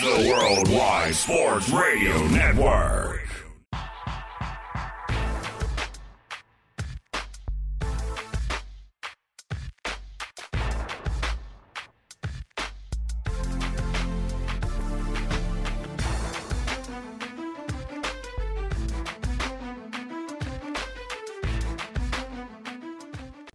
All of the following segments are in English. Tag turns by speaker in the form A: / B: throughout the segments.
A: The Worldwide Sports Radio Network.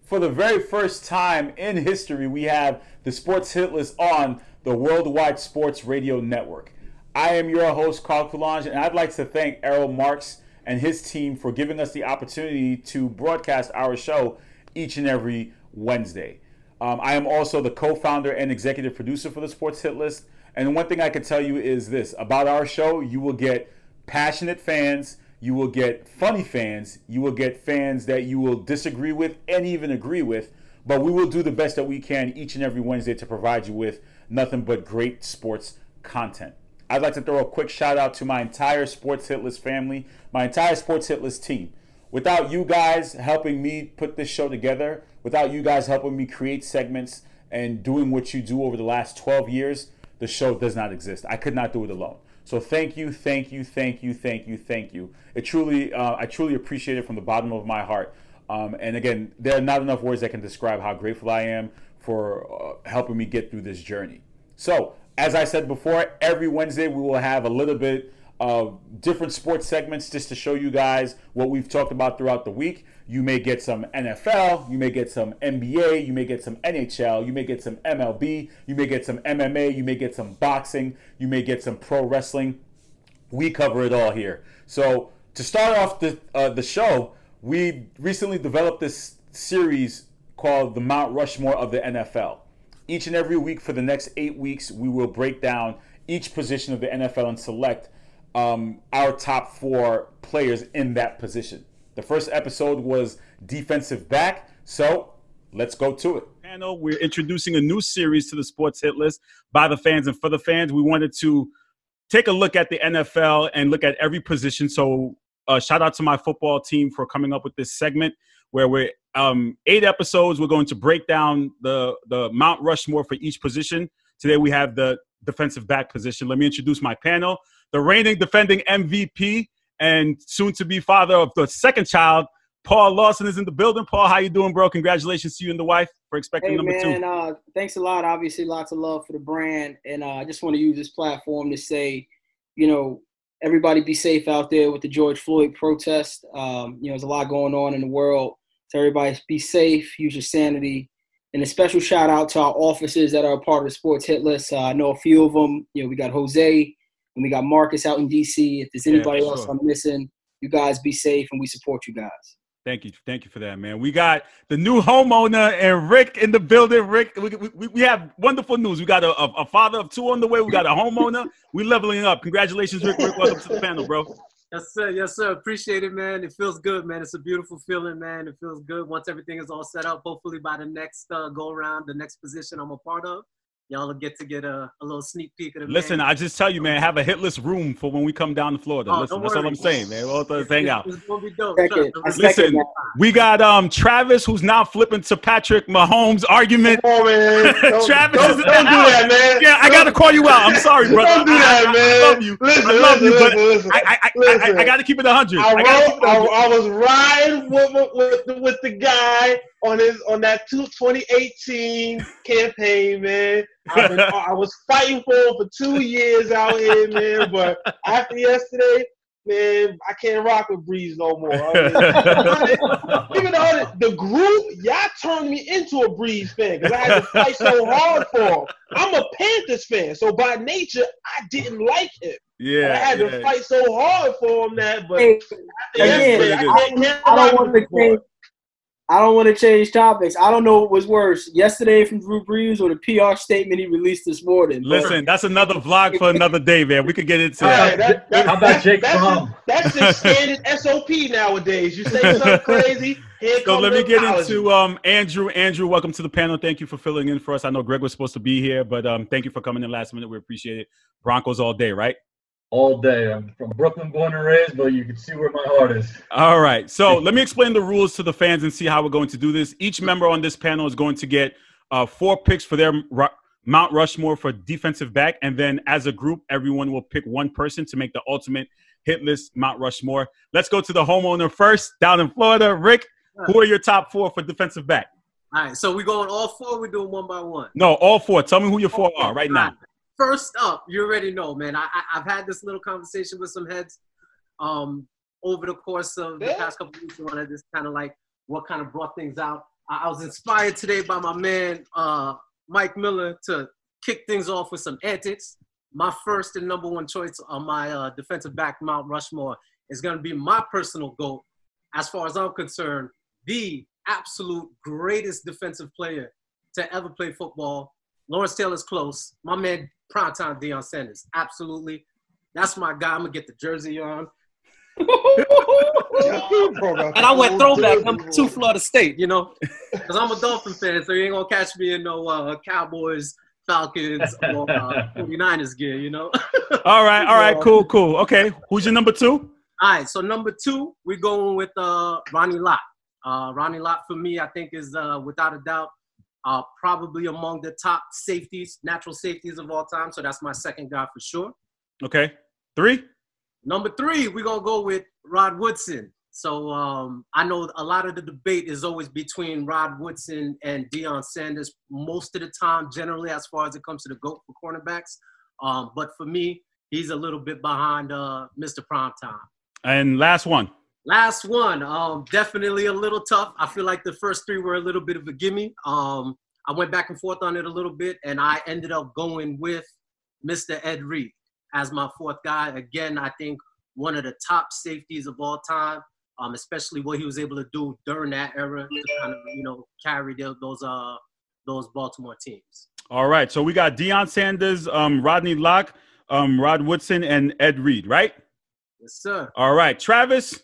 B: For the very first time in history, we have the Sports Hit List on the Worldwide Sports Radio Network. I am your host, Carl Coulange, and I'd like to thank Errol Marks and his team for giving us the opportunity to broadcast our show each and every Wednesday. Um, I am also the co founder and executive producer for the Sports Hit List. And one thing I can tell you is this about our show, you will get passionate fans you will get funny fans, you will get fans that you will disagree with and even agree with, but we will do the best that we can each and every Wednesday to provide you with nothing but great sports content. I'd like to throw a quick shout out to my entire Sports Hit List family, my entire Sports Hit List team. Without you guys helping me put this show together, without you guys helping me create segments and doing what you do over the last 12 years, the show does not exist. I could not do it alone. So thank you, thank you, thank you, thank you, thank you. It truly, uh, I truly appreciate it from the bottom of my heart. Um, and again, there are not enough words that can describe how grateful I am for uh, helping me get through this journey. So, as I said before, every Wednesday we will have a little bit of different sports segments just to show you guys what we've talked about throughout the week. You may get some NFL, you may get some NBA, you may get some NHL, you may get some MLB, you may get some MMA, you may get some boxing, you may get some pro wrestling. We cover it all here. So, to start off the uh, the show, we recently developed this series called the Mount Rushmore of the NFL. Each and every week for the next eight weeks, we will break down each position of the NFL and select um, our top four players in that position. The first episode was defensive back, so let's go to it.
C: Panel, we're introducing a new series to the Sports Hit List by the fans and for the fans. We wanted to take a look at the NFL and look at every position. So uh, shout out to my football team for coming up with this segment where we're um, eight episodes. We're going to break down the the Mount Rushmore for each position. Today we have the defensive back position. Let me introduce my panel: the reigning defending MVP and soon to be father of the second child. Paul Lawson is in the building. Paul, how you doing, bro? Congratulations to you and the wife for expecting
D: hey,
C: number
D: man,
C: two.
D: Uh, thanks a lot. Obviously, lots of love for the brand, and uh, I just want to use this platform to say, you know, everybody be safe out there with the George Floyd protest. Um, you know, there's a lot going on in the world. So everybody be safe, use your sanity. And a special shout out to our officers that are a part of the sports hit list. Uh, I know a few of them. You know, we got Jose and we got Marcus out in DC. If there's anybody
C: Yeah,
D: else
C: sure.
D: I'm missing, you guys be safe and we support you guys.
C: Thank you, thank you for that, man. We got the new homeowner and Rick in the building. Rick, we, we, we have wonderful news. We got a, a, a father of two on the way. We got a homeowner. We leveling up. Congratulations, Rick. Rick, welcome to the panel, bro.
E: Yes, sir. Yes, sir. Appreciate it, man. It feels good, man. It's a beautiful feeling, man. It feels good once everything is all set up. Hopefully, by the next uh, go around, the next position I'm a part of, y'all will get to get a, a little sneak peek of the
C: Listen,
E: man.
C: I just tell you, man, have a hitless room for when we come down to Florida.
E: Oh,
C: Listen,
E: don't
C: that's all
E: worry.
C: I'm saying, man. We'll just hang out.
E: It's gonna be dope.
D: Second,
E: Trust
D: I
E: me.
D: second
C: Listen, we got um Travis, who's now flipping to Patrick Mahomes' argument.
F: Come on, man. Don't,
C: Travis
F: don't,
C: is in
F: don't
C: the
F: do
C: house.
F: that, man.
C: Yeah, I gotta call you out. I'm sorry, brother.
F: Don't do that,
C: I, I-
F: man.
C: I love you.
F: Listen,
C: I love
F: listen,
C: you, but
F: listen, listen.
C: I, I, I, I, I gotta keep it 100.
F: I
C: I keep it
F: I,
C: 100.
F: I was riding with, with, with, with the guy on his on that two, 2018 campaign, man. I've been, I was fighting for him for two years out here, man. But after yesterday, man, I can't rock with Brees no more. I mean, even though the group, y'all turned me into a Brees fan because I had to fight so hard for him. I'm a Panthers fan, so by nature, I didn't like him.
C: yeah,
F: And I had
C: yeah.
F: to fight so hard for him that, but
D: Hey,
F: after yesterday,
D: again,
F: I can't, can't
D: I
F: rock
D: don't want
F: with
D: to change. I don't want to change topics. I don't know what was worse, yesterday from Drew Brees or the PR statement he released this morning.
C: Listen, that's another vlog for another day, man. We could get into
F: All
C: that.
F: right, that, that,
G: How about
F: that's,
G: Jake
F: that's
G: Fromm?
F: Just, that's just standard SOP nowadays. You say something crazy, here
C: So let me get into um Andrew. Andrew, welcome to the panel. Thank you for filling in for us. I know Greg was supposed to be here, but um thank you for coming in last minute. We appreciate it. Broncos all day, right?
G: All day. I'm from Brooklyn, born and raised, but you can see where my heart is.
C: All right. So let me explain the rules to the fans and see how we're going to do this. Each member on this panel is going to get uh, four picks for their Mount Rushmore for defensive back, and then as a group, everyone will pick one person to make the ultimate hit list Mount Rushmore. Let's go to the homeowner first, down in Florida. Rick, who are your top four for defensive back?
E: All right, so we're going all four. We're doing one by one.
C: No, all four. Tell me who your four are right now.
E: First up, you already know, man. I, I have had this little conversation with some heads, um, over the course of the
F: Yeah.
E: past couple of weeks. I wanted this kind of like what kind of brought things out. I, I was inspired today by my man uh, Mike Miller to kick things off with some antics. My first and number one choice on my uh, defensive back, Mount Rushmore, is going to be my personal goal. As far as I'm concerned, the absolute greatest defensive player to ever play football. Lawrence Taylor's close. My man, primetime Deion Sanders. Absolutely. That's my guy. I'm going to get the jersey on. And I went throwback number two, Florida State, you know, because I'm a Dolphin fan, so you ain't gonna catch me in no uh, Cowboys, Falcons, or uh, 49ers gear, you know.
C: All right, all right, cool, cool. Okay, who's your number two?
E: All right, so number two, we're going with uh, Ronnie Lott. Uh, Ronnie Lott, for me, I think is uh, without a doubt uh, probably among the top safeties, natural safeties of all time. So that's my second guy for sure.
C: Okay, three.
E: Number three, we're gonna go with Rod Woodson. So um, I know a lot of the debate is always between Rod Woodson and Deion Sanders most of the time, generally as far as it comes to the GOAT for cornerbacks. Um, but for me, he's a little bit behind uh, Mr. Primetime.
C: And last one.
E: Last one, um, definitely a little tough. I feel like the first three were a little bit of a gimme. Um, I went back and forth on it a little bit, and I ended up going with Mr. Ed Reed as my fourth guy. Again, I think one of the top safeties of all time, um, especially what he was able to do during that era to kind of you know carry tho- those uh those Baltimore teams.
C: All right, so we got Deion Sanders, um, Rodney Locke, um, Rod Woodson, and Ed Reed, right?
E: Yes, sir.
C: All right, Travis,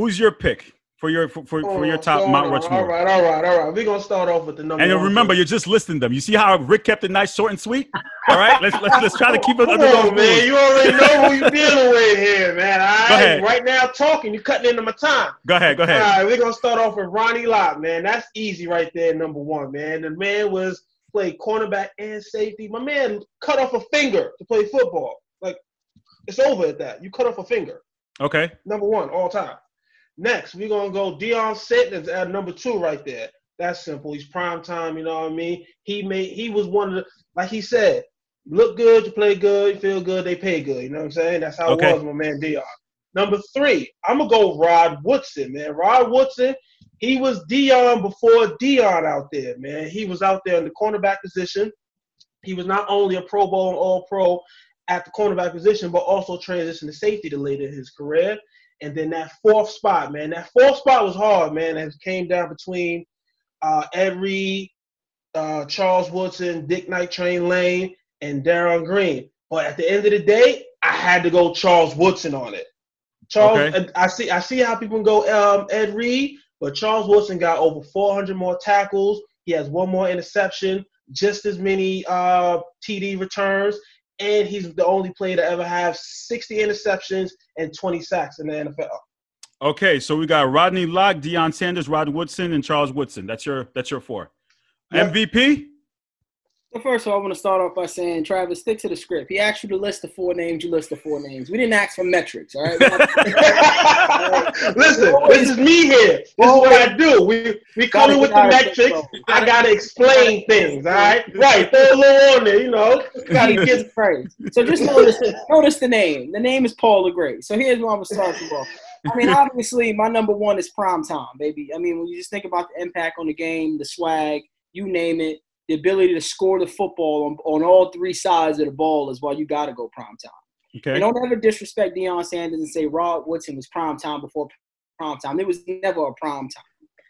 C: who's your pick for your for, for, for your oh, top
F: Hold
C: Mount
F: on,
C: Rushmore?
F: All right, all right, all right. We're gonna start off with the number.
C: And remember,
F: pick.
C: you're just listing them. You see how Rick kept it nice, short, and sweet. All right, let's let's, let's try to keep it under
F: on, man.
C: rules.
F: You already know who you're dealing with here, man. All right.
C: Go ahead.
F: Right now, talking, you're cutting into my time.
C: Go ahead, go ahead.
F: All right, we're gonna start off with Ronnie Lott, man. That's easy right there, number one, man. The man was played cornerback and safety. My man cut off a finger to play football. Like it's over at that. You cut off a finger.
C: Okay,
F: Number one, all time. Next, we're gonna go Deion Sanders at number two right there. That's simple. He's prime time, you know what I mean? He made he was one of the like he said, look good, you play good, you feel good, they pay good. You know what I'm saying? That's how
C: Okay.
F: it was, my man Deion. Number three, I'm gonna go Rod Woodson, man. Rod Woodson, he was Deion before Deion out there, man. He was out there in the cornerback position. He was not only a Pro Bowl and All Pro at the cornerback position, but also transitioned to safety to later in his career. And then that fourth spot, man, that fourth spot was hard, man. It came down between uh, Ed Reed, uh, Charles Woodson, Dick Night, Train Lane, and Darrell Green. But at the end of the day, I had to go Charles Woodson on it. Charles,
C: Okay.
F: I see, I see how people go um, Ed Reed, but Charles Woodson got over 400 more tackles. He has one more interception, just as many uh, TD returns, and he's the only player to ever have 60 interceptions and 20 sacks in the NFL.
C: okay. So we got Rodney Locke, Deion Sanders, Rod Woodson, and Charles Woodson. That's your that's your four.
F: Yep.
C: MVP.
D: So first of all, I want to start off by saying, Travis, stick to the script. He asked you to list the four names. You list the four names. We didn't ask for metrics, all right? We're
F: Listen, this is me here. This is what I do. We we come in with the metrics. I gotta explain things. All right, right. Throw a little on there. You know, gotta get.
D: Jesus Christ. So just notice, notice the name. The name is Paul LeGray. So here's what I'm gonna start you off. I mean, obviously, my number one is prime time, baby. I mean, when you just think about the impact on the game, the swag, you name it, the ability to score the football on, on all three sides of the ball is why you got to go prime time.
C: Okay.
D: And don't ever disrespect Deion Sanders and say Rod Woodson was prime time before prime time. There was never a prime time.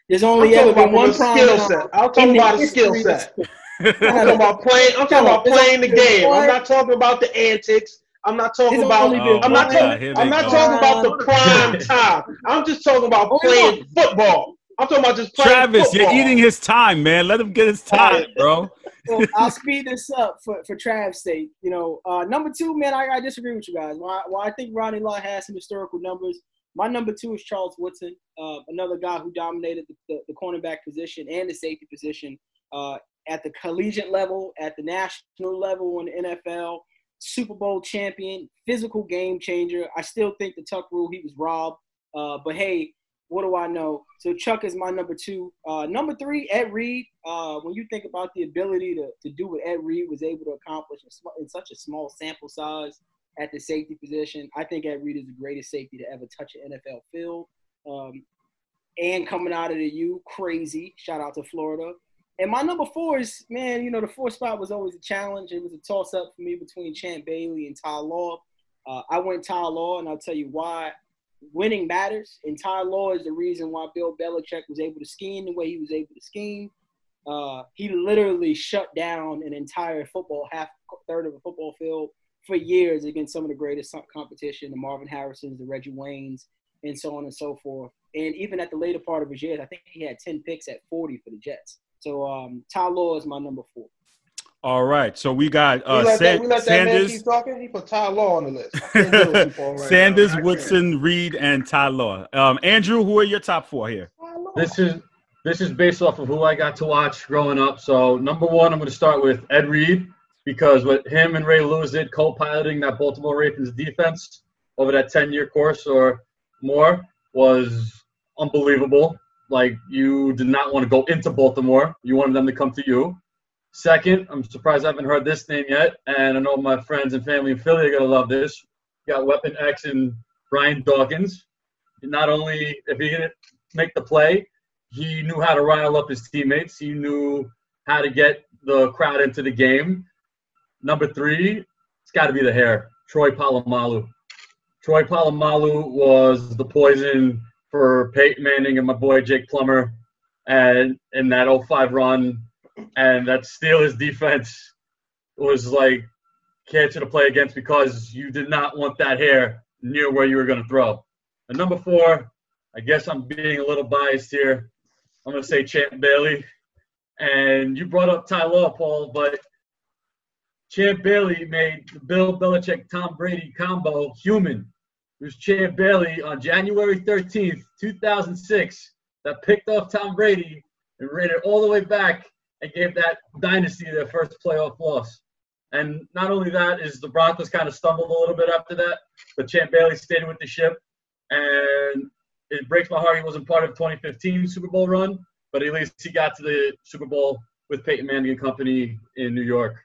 D: There's only ever been one
F: a
D: prime
F: skill
D: time.
F: set. I'm talking about a skill set. I'm talking about playing. I'm talking about playing the game. I'm not talking about the antics. I'm not talking about.
C: Oh,
F: I'm not talking. I'm not
C: go.
F: talking about the prime time. I'm just talking about playing football. I'm talking about just playing
C: Travis,
F: football.
C: you're eating his time, man. Let him get his time, bro.
D: so I'll speed this up for, for Trav's sake. You know, uh, number two, man, I, I disagree with you guys. While, I- while I think Ronnie Lott has some historical numbers, my number two is Charles Woodson, uh, another guy who dominated the, the, the cornerback position and the safety position uh, at the collegiate level, at the national level in the NFL, Super Bowl champion, physical game changer. I still think the Tuck rule, he was robbed. Uh, but hey, what do I know? So Chuck is my number two. Uh, number three, Ed Reed. Uh, when you think about the ability to, to do what Ed Reed was able to accomplish in, sm- in such a small sample size at the safety position, I think Ed Reed is the greatest safety to ever touch an NFL field. Um, and coming out of the U, crazy. Shout out to Florida. And my number four is, man, you know, the four spot was always a challenge. It was a toss up for me between Champ Bailey and Ty Law. Uh, I went Ty Law, and I'll tell you why winning matters, and Ty Law is the reason why Bill Belichick was able to scheme the way he was able to scheme. Uh, he literally shut down an entire football half third of a football field for years against some of the greatest competition, the Marvin Harrisons, the Reggie Waynes, and so on and so forth. And even at the later part of his years, I think he had 10 picks at 40 for the Jets. So um, Ty Law is my number four.
C: All right, so we got uh,
F: we let,
C: Sa-
F: that, we let that man
C: Sanders,
F: keep talking. He put Ty Law on the list. I can't deal with people right
C: Sanders,
F: now. I can't.
C: Woodson, Reed, and Ty Law. Um, Andrew, who are your top four here?
G: This is this is based off of who I got to watch growing up. So number one, I'm going to start with Ed Reed because what him and Ray Lewis did, co-piloting that Baltimore Ravens defense over that 10-year course or more, was unbelievable. Like you did not want to go into Baltimore; you wanted them to come to you. Second, I'm surprised I haven't heard this name yet, and I know my friends and family in Philly are gonna love this. Got Weapon X and Brian Dawkins. Not only if he didn't make the play, he knew how to rile up his teammates. He knew how to get the crowd into the game. Number three, it's got to be the hair, Troy Polamalu. Troy Polamalu was the poison for Peyton Manning and my boy Jake Plummer, and in that 05 run, and that Steelers defense was like cancer to play against because you did not want that hair near where you were going to throw. And number four, I guess I'm being a little biased here. I'm going to say Champ Bailey. And you brought up Ty Law, Paul, but Champ Bailey made the Bill Belichick Tom Brady combo human. It was Champ Bailey on January 13th, 2006, that picked off Tom Brady and ran it all the way back and gave that dynasty their first playoff loss. And not only that is the Broncos kind of stumbled a little bit after that, but Champ Bailey stayed with the ship. And it breaks my heart he wasn't part of 2015 Super Bowl run, but at least he got to the Super Bowl with Peyton Manning and company in New York.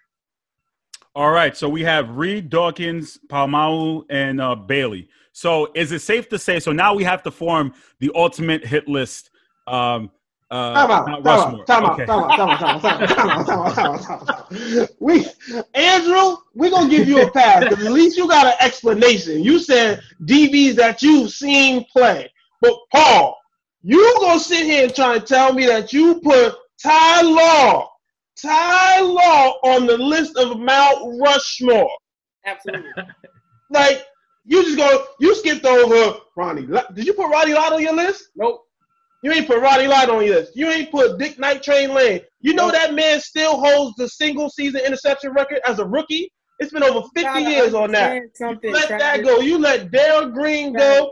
C: All right, so we have Reed, Dawkins, Palmau, and uh, Bailey. So is it safe to say? So now we have to form the ultimate hit list. Um, uh,
F: Time out,
C: Mount
F: time out,
C: Rushmore.
F: time out,
C: Okay.
F: time out, time out, time out, time out, time out, time out, time out, time out. We, Andrew, we're gonna give you a pass because at least you got an explanation. You said DBs that you've seen play, but Paul, you gonna sit here and try and tell me that you put Ty Law, Ty Law on the list of Mount Rushmore?
D: Absolutely.
F: Like you just go, you skipped over Ronnie. Did you put Ronnie Lott on your list?
D: nope.
F: You ain't put Ronnie Lott on your list. You ain't put Dick Night Train Lane. You know that man still holds the single season interception record as a rookie. It's been over 50 years on that.
D: Something,
F: Let that go. You let Dale Green go.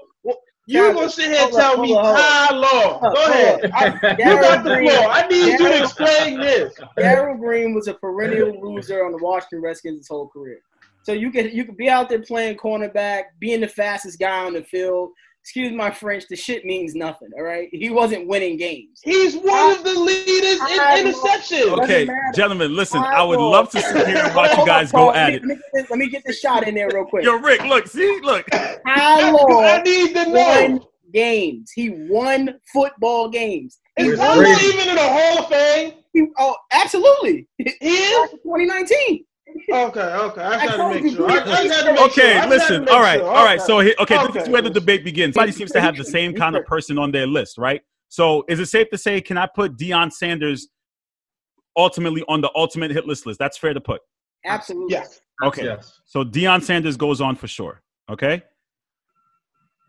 F: You
D: Travis,
F: gonna sit here and tell me Ty Law? Go ahead. I- you got the floor. I need you to explain this.
D: Darrell Green was a perennial loser on the Washington Redskins his whole career. So you could you could be out there playing cornerback, being the fastest guy on the field. Excuse my French, the shit means nothing. All right, he wasn't winning games.
F: He's one of the leaders
D: Ty
F: in
D: Law-
F: interceptions.
C: Okay, gentlemen, listen.
D: Ty
C: I would
D: Law-
C: love to sit here and watch you guys go
D: Paul.
C: at
D: let
C: it.
D: me, Let me, get this, let me get this shot in there real quick.
C: Yo, Rick, look, see, look.
D: Ty
F: I need to
D: won
F: know.
D: games. He won football games. He
F: Is
G: It's
F: even in the Hall of Fame?
D: He, oh, absolutely.
F: He is?
D: 2019.
F: Okay, okay. I
D: I
F: just had to
D: told
F: make sure. I, I
D: dude.
F: just had to make
C: Okay,
F: just had to
C: listen.
F: make
C: All right,
F: sure.
C: all right.
F: Okay.
C: So, he- okay, this is where the debate begins. Somebody seems to have the same kind of person on their list, right? So, is it safe to say, can I put Deion Sanders ultimately on the ultimate hit list list? That's fair to put.
D: Absolutely.
F: Yes.
C: Okay.
G: Yes.
C: So Deion Sanders goes on for sure. Okay.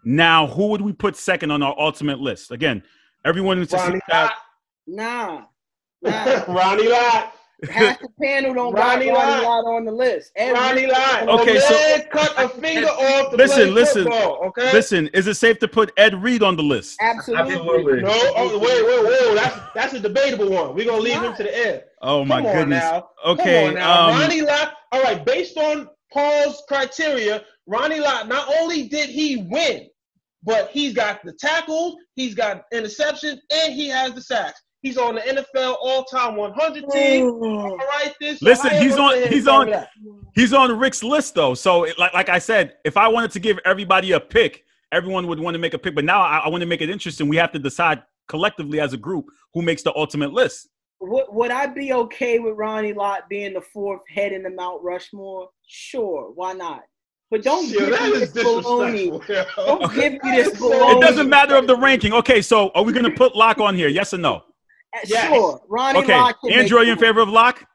C: Now, who would we put second on our ultimate list? Again, everyone needs to see
F: Ronnie
C: that.
D: Nah. Nah.
F: Ronnie Lott.
D: Half the panel don't
F: Ronnie
D: got Ronnie
F: Lott.
D: Lott on the list. Ed
F: Ronnie Lott.
C: Okay,
F: Okay,
C: so-
F: cut a finger off to
C: Listen, listen,
F: football, okay?
C: Listen, is it safe to put Ed Reed on the list?
D: Absolutely.
G: Absolutely.
F: No, oh, wait, wait, whoa. That's that's a debatable one. We're gonna leave him to the end.
C: Oh my
F: Come on
C: goodness.
F: now.
C: Okay,
F: Come on now.
C: um,
F: Ronnie Lott. All right, based on Paul's criteria, Ronnie Lott. Not only did he win, but he's got the tackles, he's got interceptions, and he has the sacks. He's on the NFL all-time 100 team. All right, this.
C: Listen, he's on-
F: go ahead and
C: he's on-
F: that.
C: He's on Rick's list though. So it- like like I said, if I wanted to give everybody a pick, everyone would want to make a pick. But now I, I want to make it interesting. We have to decide collectively as a group who makes the ultimate list.
D: Would, would I be okay with Ronnie Lott being the fourth head in the Mount Rushmore? Sure, why not? But don't
F: Yo,
D: give
F: that
D: me this baloney.
F: disrespectful.
D: Don't
F: yo.
D: give me this
F: That is so-
D: baloney.
C: It doesn't matter of the ranking. Okay, so are we gonna put lock on here? Yes or no?
F: Yes.
D: Sure, Ronnie
C: Okay,
D: Lott can
C: Andrew, are you in favor of lock?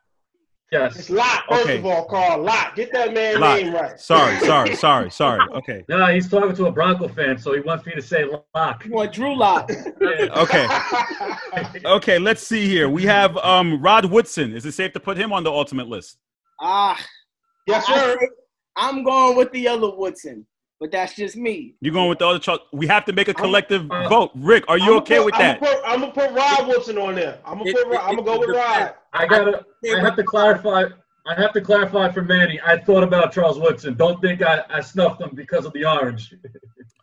G: Yes.
F: It's Lot, first
C: Okay.
F: of all, Carl. Lot. Get that man's
C: Lot.
F: name right.
C: Sorry, sorry, sorry, sorry. Okay,
G: No, he's talking to a Bronco fan, so he wants me to say lock.
D: You want Drew Lott?
C: okay, okay. Let's see here. We have um Rod Woodson. Is it safe to put him on the ultimate list?
D: Ah,
F: yes, sir.
D: I'm going with the other Woodson, but that's just me.
C: You're going with the other. Char- we have to make a
G: I'm-
C: collective
G: uh,
C: vote. Rick, are you
F: I'ma
C: okay
F: put-
C: with
F: I'ma
C: that?
F: Put, I'm gonna put Rod Woodson on there. I'm gonna
E: It-
F: put.
E: It-
F: I'm gonna go with Rod.
G: I gotta. I have to clarify. I have to clarify for Manny. I thought about Charles Woodson. Don't think I, I snuffed him because of the orange.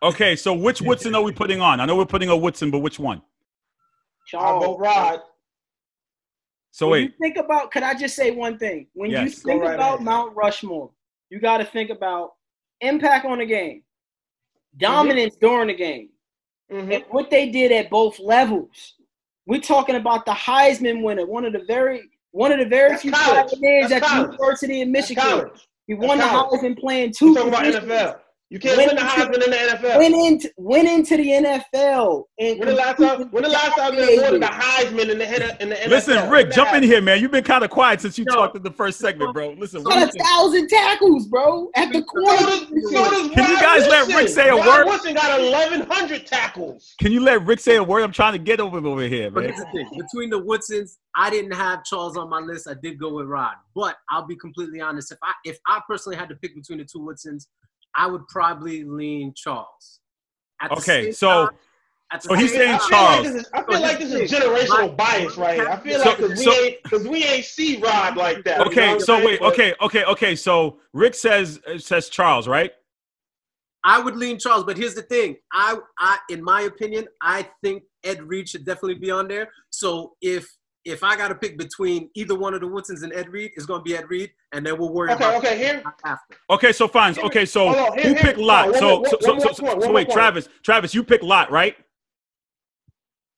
C: Okay, so which Woodson are we putting on? I know we're putting a Woodson, but which one?
F: I'll vote Rod.
C: So
D: when
C: wait,
D: you think about, could I just say one thing? When you think
F: right
D: about
F: ahead.
D: Mount Rushmore, you got to think about impact on the game, dominance during the game,
F: Mhm.
D: and what they did at both levels. We're talking about the Heisman winner, one of the very one of the very
F: That's
D: few
F: college.
D: pioneers
F: That's
D: at the. University of Michigan.
F: college.
D: He
F: That's
D: won the
F: college.
D: Heisman playing two
F: talking about. NFL? You can't
D: Went
F: win the Heisman in the NFL.
D: Went into went into the NFL and
F: When the last time? When the last time they awarded the. Heisman in the head in the NFL?
C: listen, Rick,
F: When
C: jump in here, man. You've been kind of quiet since you
E: No.
C: talked in the first segment, bro. Listen,
D: Got a thousand tackles, bro, at the
F: So
D: corner.
F: does, so does
C: Can you
F: Rod
C: guys let Rick say a
F: Rod
C: word?
F: Woodson got 1,100 tackles.
C: can you let Rick say a word? I'm trying to get over over here, man.
E: the between the Woodsons, I didn't have Charles on my list. I did go with Rod, but I'll be completely honest. If I if I personally had to pick between the two Woodsons, I would probably lean Charles. At
C: Okay,
E: same
C: so
E: time-
C: so he's saying
F: I
E: time-
F: feel like
C: Charles.
F: this is, I feel like this is generational bias right. I feel
C: So-
F: like because
C: so-
F: we ain't because we ain't see Rod like that. you know
C: Okay, so
F: I'm
C: wait,
F: saying?
C: okay, okay, okay. So Rick says uh, says Charles, right?
E: I would lean Charles, but here's the thing. I, I, in my opinion, I think Ed Reed should definitely be on there. So if if I got to pick between either one of the Woodsons and Ed Reed, it's going to be Ed Reed, and then we'll worry
F: Okay,
E: about
F: okay. Here,
E: after.
C: Okay, so fine. Okay, so
F: Hold on, here-
C: who
F: here-
C: picked Lot?
F: hold on,
C: So
F: one
C: so
F: more-
C: so,
F: one
C: so,
F: more
C: so,
F: point,
C: so wait,
F: more.
C: Travis, Travis, you picked Lot, right?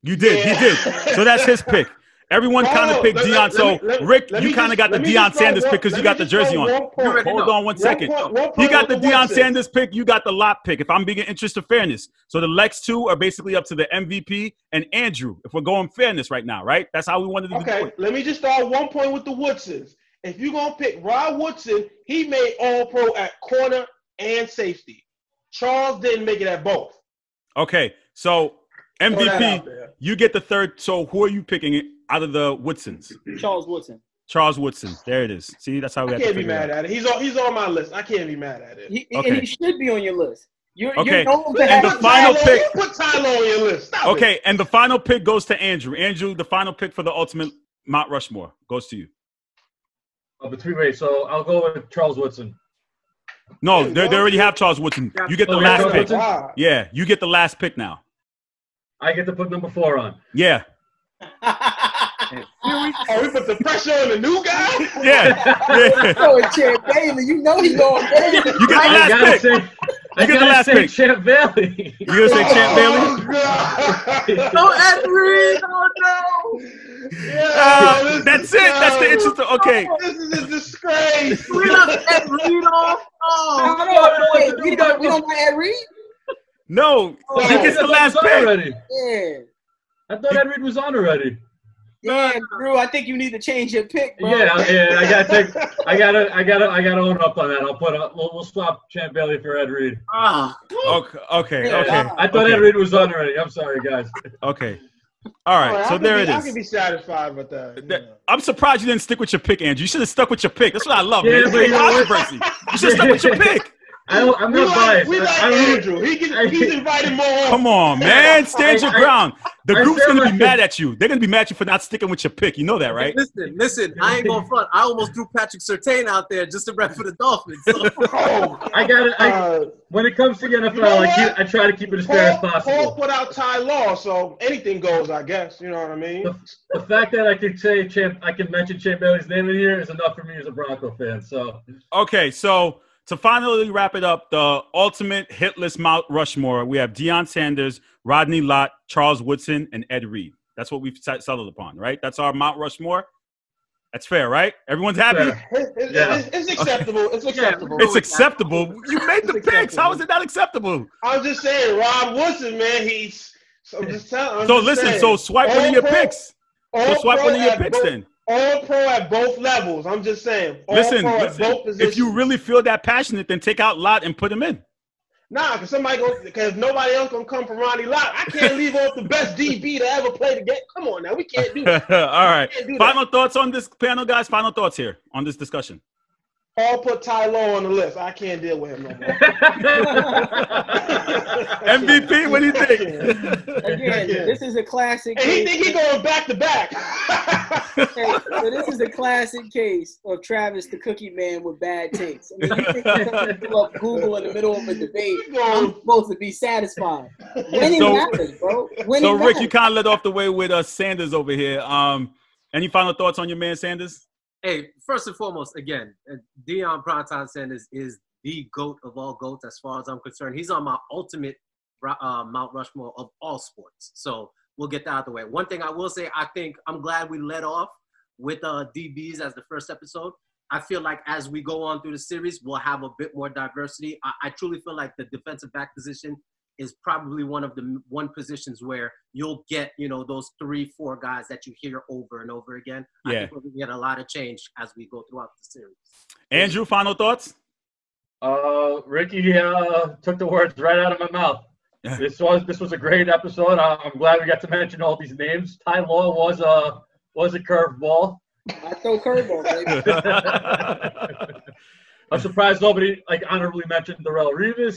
C: You did,
F: Yeah.
C: he did. So that's his pick. Everyone kind of picked
F: let-
C: Deion.
F: let-
C: So
F: let
C: Rick, you kind of got the Deion Sanders
F: one-
C: pick because you got the jersey on. Hold
E: know.
C: on one second.
F: One point- one
C: You got the Deion. Sanders pick. You got the Lot pick. If I'm being interest of fairness, so the Lex two are basically up to the MVP and Andrew. If we're going fairness right now, right? That's how we wanted to do
F: Okay,
C: it.
F: let me just start one point with the Woodsons. If you're gonna pick Rod Woodson, he made All Pro at corner and safety. Charles didn't make it at both.
C: Okay, so
F: Throw that out
C: MVP, you get the third. So who are you picking out of the Woodsons?
D: Charles Woodson.
C: Charles Woodson. There it is. See, that's how we
F: I
C: have to
F: can't be mad
C: out.
F: at it. He's on. He's on my list. I can't be mad at it.
D: He,
C: Okay.
D: And he should be on your list. You're,
C: Okay.
D: you're known to
C: And
D: have
C: the final
F: Tyler-
C: pick-
F: Put Tyler on your list. Stop it.
C: Okay, and the final pick goes to Andrew. Andrew, the final pick for the ultimate Mount Rushmore goes to you.
G: Uh, between wait, so I'll go with Charles Woodson.
C: No, they, they already have Charles Woodson. You get the
G: Oh,
C: last
G: Charles
C: pick.
G: Woodson?
C: Yeah, you get the last pick now.
G: I get to put number four on.
C: Yeah,
F: Oh, we put the pressure on the new guy.
C: yeah, yeah.
D: going Champ Bailey. You know he's going Bailey.
C: You get the
G: I
C: last
G: gotta
C: pick.
G: say, I
C: You get the
G: gotta
C: last
G: say
C: pick.
G: Champ Bailey.
C: You gonna say Champ Bailey?
F: Oh, God.
E: Oh, Ed Reed! Oh no!
F: Yeah,
C: Uh,
F: this
C: that's
F: is-
C: it. That's the
F: yo,
C: interest. Of, okay,
F: This is a disgrace.
E: We left Ed Reed off. Oh,
D: No, no, no, wait, we don't, we don't want Ed Reed?
C: no,
F: Oh,
C: he gets the last pick.
G: already.
D: Yeah.
G: I thought Ed Reed was on already.
D: Damn, Drew, I think you need to change your pick, bro.
G: Yeah, yeah, I gotta take, I gotta, I gotta, I gotta own up on that. I'll put, a, we'll, we'll swap Champ Bailey for Ed Reed.
E: ah.
C: Okay, okay, okay.
G: I thought
C: okay.
G: Ed Reed was on already. I'm sorry, guys.
C: Okay. All right,
F: All right,
C: so there
F: be,
C: it
F: I can be satisfied with that.
C: that I'm surprised you didn't stick with your pick, Andrew. You should have stuck with your pick. That's what I love,
G: Yeah,
C: man.
G: but you know
C: controversy. You should have stuck with your pick.
G: I don't, I'm
F: We
G: not
F: like,
G: biased.
F: we
G: I-
F: like
G: I
F: Andrew. He can,
G: I-
F: he's invited more.
C: Come on, man. Stand your
G: I- I-
C: ground. The group's gonna be mad at you. They're gonna be mad at you for not sticking with your pick. You know that, right?
E: Listen, listen. I ain't gonna front. I almost threw Patrick Surtain out there just to rep for the Dolphins. So.
F: Oh,
G: I got it. I,
F: uh,
G: when it comes to the NFL,
F: You know
G: I, keep, I try to keep it as fair as
F: possible. Paul
G: possible.
F: put out Ty Law, so anything goes, I guess. You know what I mean?
G: The, the fact that I can say Champ, I can mention Champ Bailey's name in here is enough for me as a Bronco fan. So
C: Okay, so to finally wrap it up, the ultimate hit list Mount Rushmore, we have Deion Sanders, Rodney Lott, Charles Woodson, and Ed Reed. That's what we've set- settled upon, right? That's our Mount Rushmore. That's fair, right? Everyone's happy.
G: Fair.
F: It- it-
G: Yeah.
F: it's, it's acceptable. It's acceptable.
C: It's acceptable. You made the picks. How
F: acceptable.
C: is it not acceptable?
F: I'm just saying, Rod Woodson, man, he's. So I'm just telling. I'm
C: So
F: just
C: listen,
F: saying,
C: so swipe one of your
F: pro-
C: picks.
F: all
C: So swipe one of your picks
F: both-
C: then.
F: All pro at both levels. I'm just saying. All
C: Listen,
F: pro at
C: listen,
F: both positions.
C: if you really feel that passionate, then take out Lot and put him in.
F: Nah, because somebody go because nobody else gonna come from Ronnie Lott. I can't leave off the best DB to ever play the game. Come on now, we can't do that.
C: All right.
F: That.
C: Final thoughts on this panel, guys. Final thoughts here on this discussion.
F: Paul put Ty Law on the list. I can't deal with him no more.
C: MVP, what do you think?
D: Again, this is a classic.
F: And he
D: case-
F: think he going back to back.
D: Hey, so this is a classic case of Travis the Cookie Man with bad takes. I mean, you think you're gonna pull up Google in the middle of a debate? I'm supposed to be satisfied. Winning
C: So-
D: matters, bro. Winning
C: So, Rick, you
D: matters.
C: kind of led off the way with uh, Sanders over here. Um, any final thoughts on your man Sanders?
E: Hey, first and foremost, again, Dion Deion Primetime Sanders is the goat of all goats as far as I'm concerned. He's on my ultimate uh, Mount Rushmore of all sports. So we'll get that out of the way. One thing I will say, I think I'm glad we led off with uh, DBs as the first episode. I feel like as we go on through the series, we'll have a bit more diversity. I, I truly feel like the defensive back position is probably one of the one positions where you'll get, you know, those three, four guys that you hear over and over again. I think we're gonna get a lot of change as we go throughout the series.
C: Andrew, final thoughts?
G: uh, Ricky uh, took the words right out of my mouth. This was this was a great episode. I, I'm glad we got to mention all these names. Ty Law was a was a curveball.
D: I throw curveball, baby.
G: I'm surprised nobody like honorably mentioned Darrelle Revis.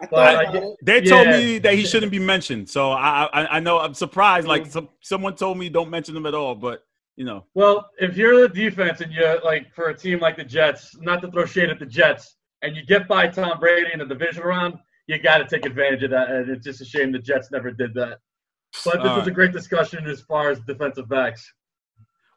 D: I
G: But I
D: about
G: get-
D: it.
C: They told
G: Yeah.
C: me that he shouldn't be mentioned. So I, I, I know I'm surprised. Like mm-hmm. some, someone told me don't mention him at all. But you know,
G: Well, if you're the defense and you're like for a team like the Jets, not to throw shade at the Jets, and you get by Tom Brady in the division round, you got to take advantage of that. And it's just a shame the Jets never did that. But this
C: All
G: was a great discussion as far as defensive backs.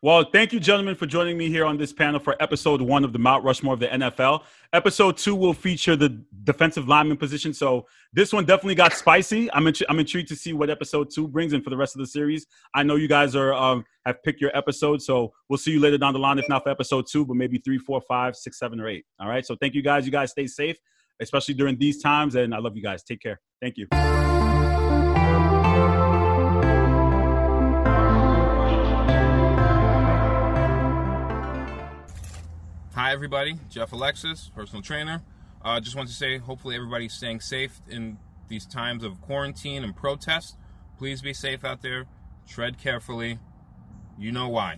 C: Well, thank you, gentlemen, for joining me here on this panel for episode one of the Mount Rushmore of the NFL. Episode two will feature the defensive lineman position. So this one definitely got spicy. I'm int- I'm intrigued to see what episode two brings in for the rest of the series. I know you guys are um, have picked your episode, so we'll see you later down the line. If not for episode two, but maybe three, four, five, six, seven, or eight. All right. So thank you guys. You guys stay safe, especially during these times, and I love you guys. Take care. Thank you.
H: Hi, everybody. Jeff Alexis, personal trainer. Uh, just want to say, hopefully, everybody's staying safe in these times of quarantine and protest. Please be safe out there. Tread carefully. You know why.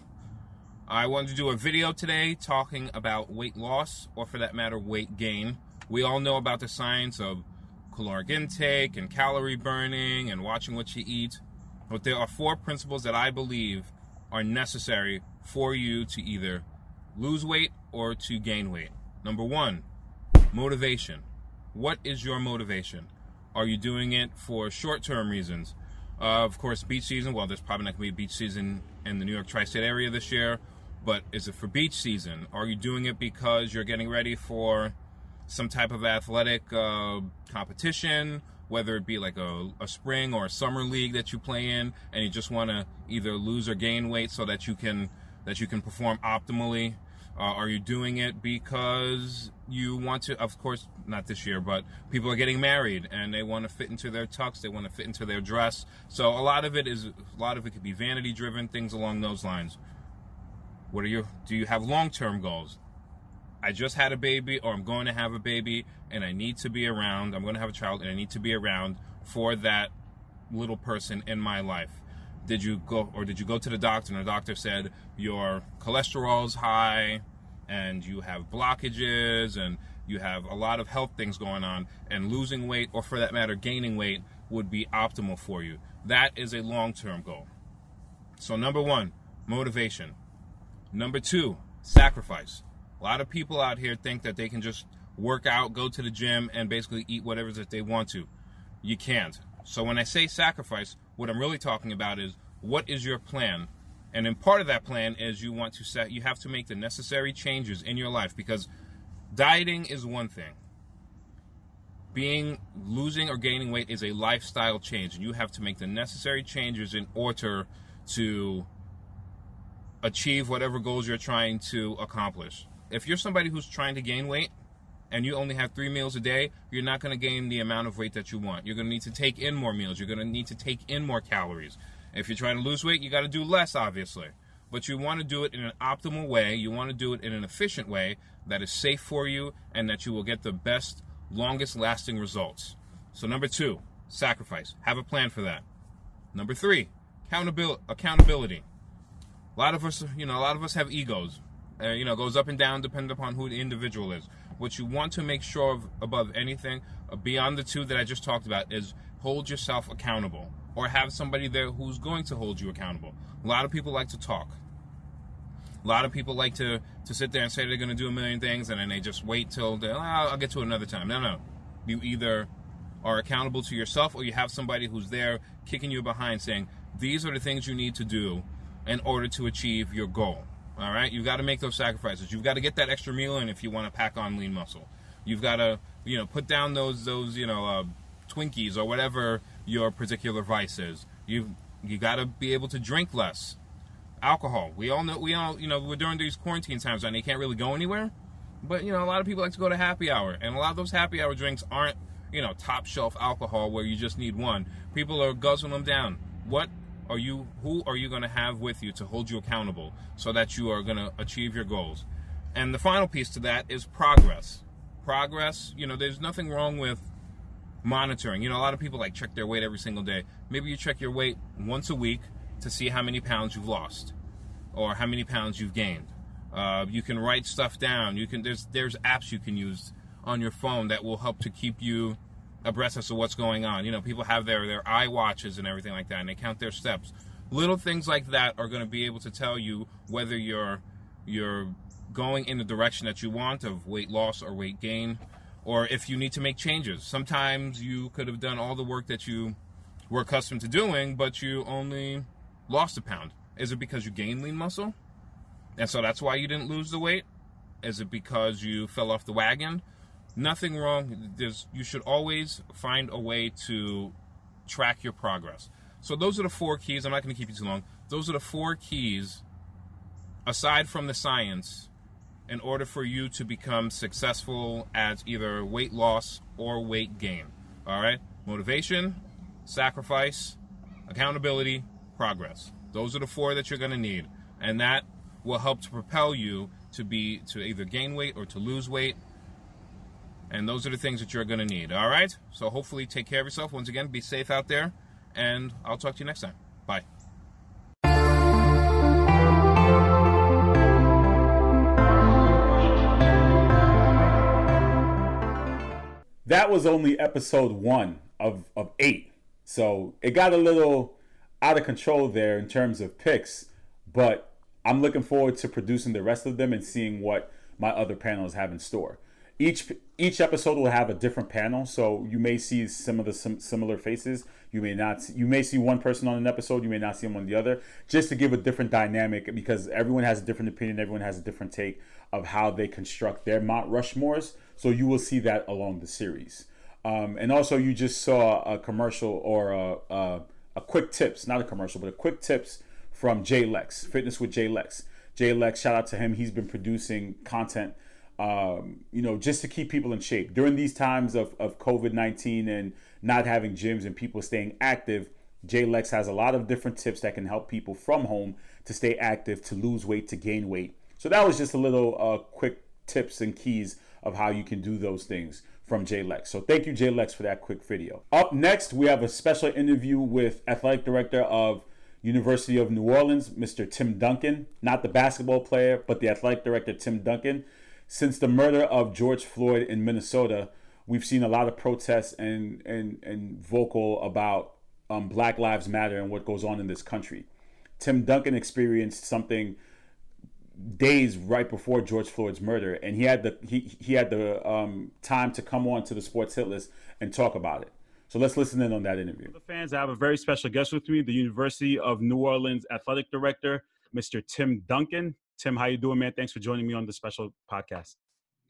H: I wanted to do a video today talking about weight loss, or for that matter, weight gain. We all know about the science of caloric intake and calorie burning and watching what you eat. But there are four principles that I believe are necessary for you to either lose weight or to gain weight. Number one, motivation. What is your motivation? Are you doing it for short term reasons? Uh, of course, beach season, well, there's probably not going to be a beach season in the New York tri state area this year, but is it for beach season? Are you doing it because you're getting ready for some type of athletic uh, competition, whether it be like a, a spring or a summer league that you play in, and you just want to either lose or gain weight so that you can that you can perform optimally? Uh, are you doing it because you want to? Of course, not this year, but people are getting married and they want to fit into their tux, they want to fit into their dress. So a lot of it is a lot of it could be vanity driven, things along those lines. What are you? Do you have long term goals? I just had a baby or I'm going to have a baby and I need to be around. I'm going to have a child and I need to be around for that little person in my life. Did you go or did you go to the doctor and the doctor said your cholesterol's high and you have blockages and you have a lot of health things going on and losing weight or for that matter gaining weight would be optimal for you. That is a long-term goal. So number 1, motivation. Number 2, sacrifice. A lot of people out here think that they can just work out, go to the gym, and basically eat whatever that they want to. You can't. So when I say sacrifice, what I'm really talking about is what is your plan? And in part of that plan is you want to set you have to make the necessary changes in your life because dieting is one thing. Being losing or gaining weight is a lifestyle change and you have to make the necessary changes in order to achieve whatever goals you're trying to accomplish. If you're somebody who's trying to gain weight, and you only have three meals a day, you're not going to gain the amount of weight that you want. You're going to need to take in more meals. You're going to need to take in more calories. If you're trying to lose weight, you got to do less, obviously. But you want to do it in an optimal way. You want to do it in an efficient way that is safe for you and that you will get the best, longest lasting results. So, number two, sacrifice. Have a plan for that. Number three, accountability. A lot of us, you know, a lot of us have egos. Uh, you know, goes up and down depending upon who the individual is what you want to make sure of above anything, uh, beyond the two that I just talked about, is hold yourself accountable or have somebody there who's going to hold you accountable. A lot of people like to talk. A lot of people like to, to sit there and say they're going to do a million things and then they just wait till they, oh, I'll get to another time. No, no. You either are accountable to yourself or you have somebody who's there kicking you behind saying, these are the things you need to do in order to achieve your goal. All right, you've got to make those sacrifices. You've got to get that extra meal in if you want to pack on lean muscle. You've got to, you know, put down those those you know uh, Twinkies or whatever your particular vice is. You you got to be able to drink less alcohol. We all know we all you know we're during these quarantine times and you can't really go anywhere. But you know a lot of people like to go to happy hour, and a lot of those happy hour drinks aren't you know top shelf alcohol where you just need one. People are guzzling them down. What are you who are you going to have with you to hold you accountable so that you are going to achieve your goals? And the final piece to that is progress. Progress you know there's nothing wrong with monitoring. You know a lot of people like check their weight every single day. Maybe you check your weight once a week to see how many pounds you've lost or how many pounds you've gained. Uh, you can write stuff down. You can there's there's apps you can use on your phone that will help to keep you abreast as to what's going on. You know, people have their their eye watches and everything like that, and they count their steps. Little things like that are going to be able to tell you whether you're you're going in the direction that you want of weight loss or weight gain, or if you need to make changes. Sometimes you could have done all the work that you were accustomed to doing, but you only lost a pound. Is it because you gained lean muscle? And so that's why you didn't lose the weight? Is it because you fell off the wagon? Nothing wrong. There's you should always find a way to track your progress. So those are the four keys. I'm not going to keep you too long. Those are the four keys aside from the science in order for you to become successful as either weight loss or weight gain. All right? Motivation, sacrifice, accountability, progress. Those are the four that you're going to need. And that will help to propel you to be to either gain weight or to lose weight and those are the things that you're going to need. All right? So hopefully take care of yourself. Once again, be safe out there. And I'll talk to you next time. Bye.
C: That was only episode one of, of eight. So it got a little out of control there in terms of picks. But I'm looking forward to producing the rest of them and seeing what my other panels have in store each each episode will have a different panel so you may see some of the sim- similar faces. You may not you may see one person on an episode you may not see them on the other just to give a different dynamic because everyone has a different opinion everyone has a different take of how they construct their mount rushmores so you will see that along the series. Um, and also you just saw a commercial or a, a, a quick tips not a commercial but a quick tips from jay lex fitness with jay lex. Jay lex shout out to him. He's been producing content um, you know, just to keep people in shape during these times of, of COVID 19 and not having gyms and people staying active. Jay Lex has a lot of different tips that can help people from home to stay active, to lose weight, to gain weight. So that was just a little uh, quick tips and keys of how you can do those things from Jay Lex. So thank you, Jay Lex, for that quick video. Up next, we have a special interview with athletic director of
B: University of New Orleans, Mr. Tim Duncan, not the basketball player, but the athletic director, Tim Duncan. Since the murder of George Floyd in Minnesota, we've seen a lot of protests and, and, and vocal about um, Black Lives Matter and what goes on in this country. Tim Duncan experienced something days right before George Floyd's murder, and he had the he, he had the um, time to come on to the Sports Hit List and talk about it. So let's listen in on that interview.
C: The fans, I have a very special guest with me, the University of New Orleans athletic director, Mr. Tim Duncan. Tim, how you doing, man? Thanks for joining me on the special podcast.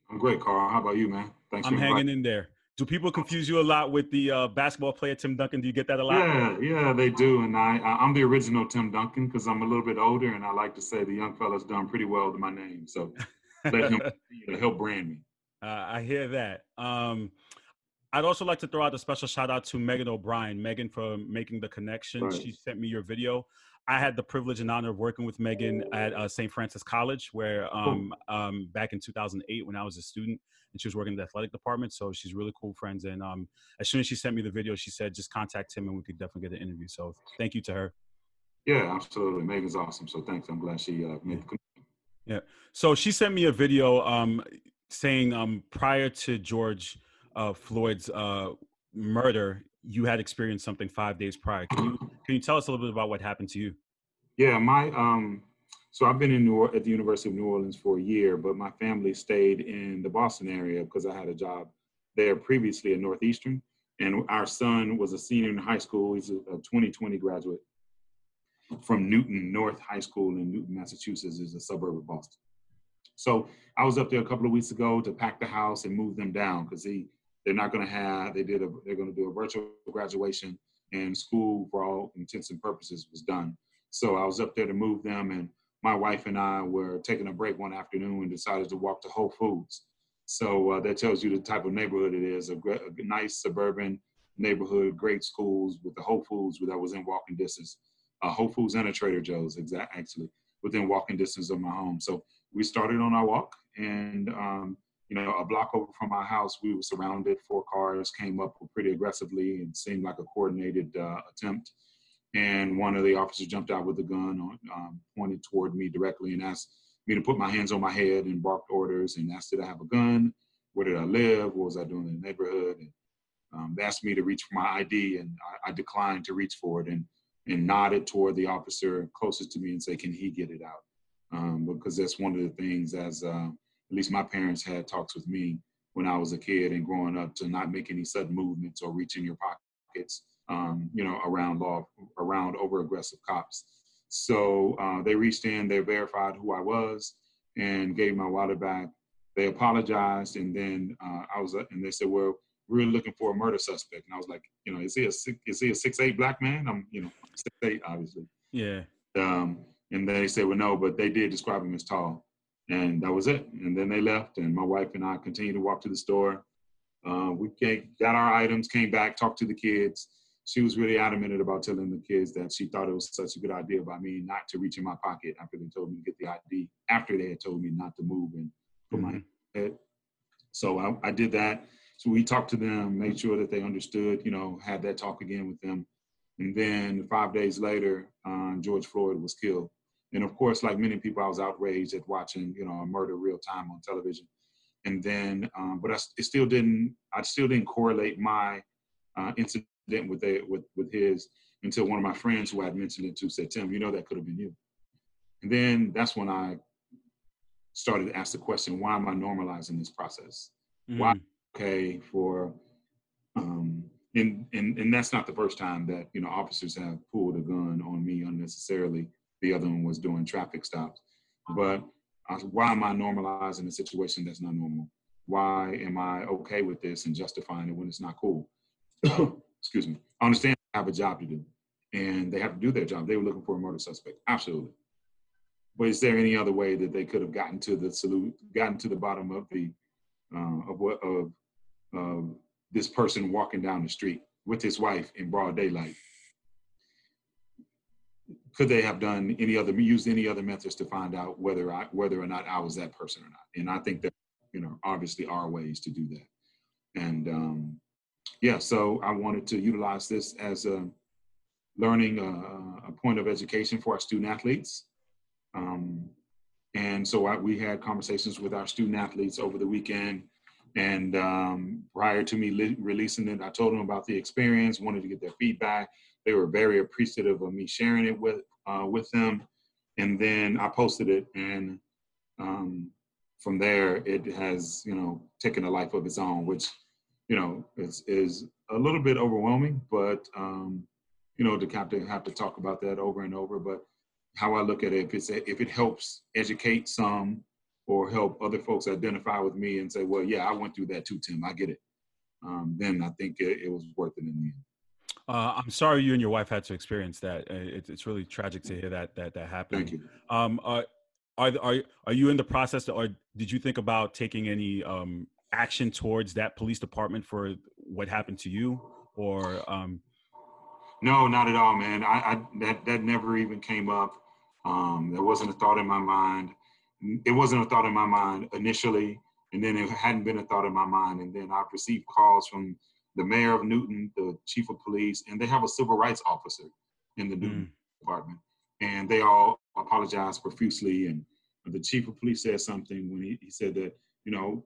I: I'm great, Carl. How about you, man?
C: Thanks. I'm hanging in there. Do people confuse you a lot with the uh, basketball player Tim Duncan? Do you get that a lot?
I: Yeah, yeah, they do. And I, I'm the original Tim Duncan because I'm a little bit older, and I like to say the young fella's done pretty well to my name. So let him help brand me.
C: Uh, I hear that. Um, I'd also like to throw out a special shout out to Megan O'Brien. Megan for making the connection. Right. She sent me your video. I had the privilege and honor of working with Megan at uh, St. Francis College, where um, um, back in 2008 when I was a student, and she was working in the athletic department. So she's really cool friends. And um, as soon as she sent me the video, she said just contact him and we could definitely get an interview. So thank you to her.
I: Yeah, absolutely. Megan's awesome. So thanks. I'm glad she uh, made the connection.
C: Yeah. So she sent me a video um, saying um, prior to George uh, Floyd's uh, murder, you had experienced something five days prior. Can you can you tell us a little bit about what happened to you?
I: Yeah, my um, so I've been in New at the University of New Orleans for a year, but my family stayed in the Boston area because I had a job there previously at Northeastern, and our son was a senior in high school. He's a, a 2020 graduate from Newton North High School in Newton, Massachusetts, is a suburb of Boston. So I was up there a couple of weeks ago to pack the house and move them down because he they're not going to have they did a they're going to do a virtual graduation and school for all intents and purposes was done. So i was up there to move them and my wife and i were taking a break one afternoon and decided to walk to whole foods. So uh, that tells you the type of neighborhood it is a, great, a nice suburban neighborhood great schools with the whole foods that was in walking distance uh, whole foods and a trader joe's exact actually within walking distance of my home. So we started on our walk and um, you know, a block over from my house, we were surrounded. Four cars came up pretty aggressively and seemed like a coordinated uh, attempt. And one of the officers jumped out with a gun, on, um, pointed toward me directly, and asked me to put my hands on my head and barked orders and asked, "Did I have a gun? Where did I live? What was I doing in the neighborhood?" And um, they asked me to reach for my ID, and I, I declined to reach for it, and and nodded toward the officer closest to me and say, "Can he get it out?" Um, because that's one of the things as uh, at least my parents had talks with me when I was a kid and growing up to not make any sudden movements or reach in your pockets, um, you know, around law, around over aggressive cops. So uh, they reached in, they verified who I was and gave my wallet back. They apologized, and then uh, I was, and they said, "Well, we're looking for a murder suspect." And I was like, "You know, is he a is he a six eight black man? I'm, you know, six eight, obviously."
C: Yeah.
I: Um, and they said, "Well, no, but they did describe him as tall." And that was it. And then they left, and my wife and I continued to walk to the store. Uh, we came, got our items, came back, talked to the kids. She was really adamant about telling the kids that she thought it was such a good idea by me not to reach in my pocket after they told me to get the ID, after they had told me not to move and put mm-hmm. my head. So I, I did that. So we talked to them, made sure that they understood, you know, had that talk again with them. And then five days later, uh, George Floyd was killed and of course, like many people, I was outraged at watching, you know, a murder real time on television. And then, um, but I it still didn't, I still didn't correlate my uh, incident with, the, with with his until one of my friends who I had mentioned it to said, "Tim, you know that could have been you." And then that's when I started to ask the question, "Why am I normalizing this process? Mm-hmm. Why okay for?" Um, and and and that's not the first time that you know officers have pulled a gun on me unnecessarily the other one was doing traffic stops. But why am I normalizing a situation that's not normal? Why am I okay with this and justifying it when it's not cool? Excuse me. I understand I have a job to do and they have to do their job. They were looking for a murder suspect. Absolutely. But is there any other way that they could have gotten to the salute, gotten to the bottom of the uh, of what of of this person walking down the street with his wife in broad daylight could they have done any other used any other methods to find out whether I whether or not I was that person or not? And I think that you know obviously are ways to do that. And um, yeah, so I wanted to utilize this as a learning a, a, point of education for our student athletes. Um, and so I, we had conversations with our student athletes over the weekend. And um, prior to me li- releasing it, I told them about the experience, wanted to get their feedback. They were very appreciative of me sharing it with uh, with them. And then I posted it, and um, from there, it has you know taken a life of its own, which you know is is a little bit overwhelming. But um, you know to have to have to talk about that over and over. But how I look at it, if it's if it helps educate some or help other folks identify with me and say, well, yeah, I went through that too, Tim. I get it. Um, then I think it, it, was worth it in the end.
C: Uh, I'm sorry you and your wife had to experience that. Uh, it, it's really tragic to hear that that that happened.
I: Thank you.
C: Um, uh, are are are you in the process, to, or did you think about taking any um, action towards that police department for what happened to you, or? Um...
I: No, not at all, man. I, I that that never even came up. Um, there wasn't a thought in my mind. It wasn't a thought in my mind initially, and then it hadn't been a thought in my mind. And then I've received calls from the mayor of Newton, the chief of police, and they have a civil rights officer in the Newton mm. department. And they all apologized profusely. And the chief of police said something when he, he said that, you know,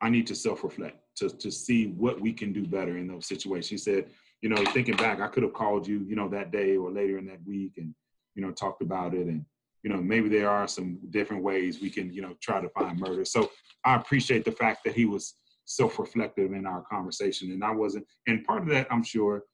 I: I need to self-reflect to, to see what we can do better in those situations. He said, you know, thinking back, I could have called you, you know, that day or later in that week and you know, talked about it and, you know, maybe there are some different ways we can, you know, try to find murder. So I appreciate the fact that he was self-reflective in our conversation and I wasn't, and part of that I'm sure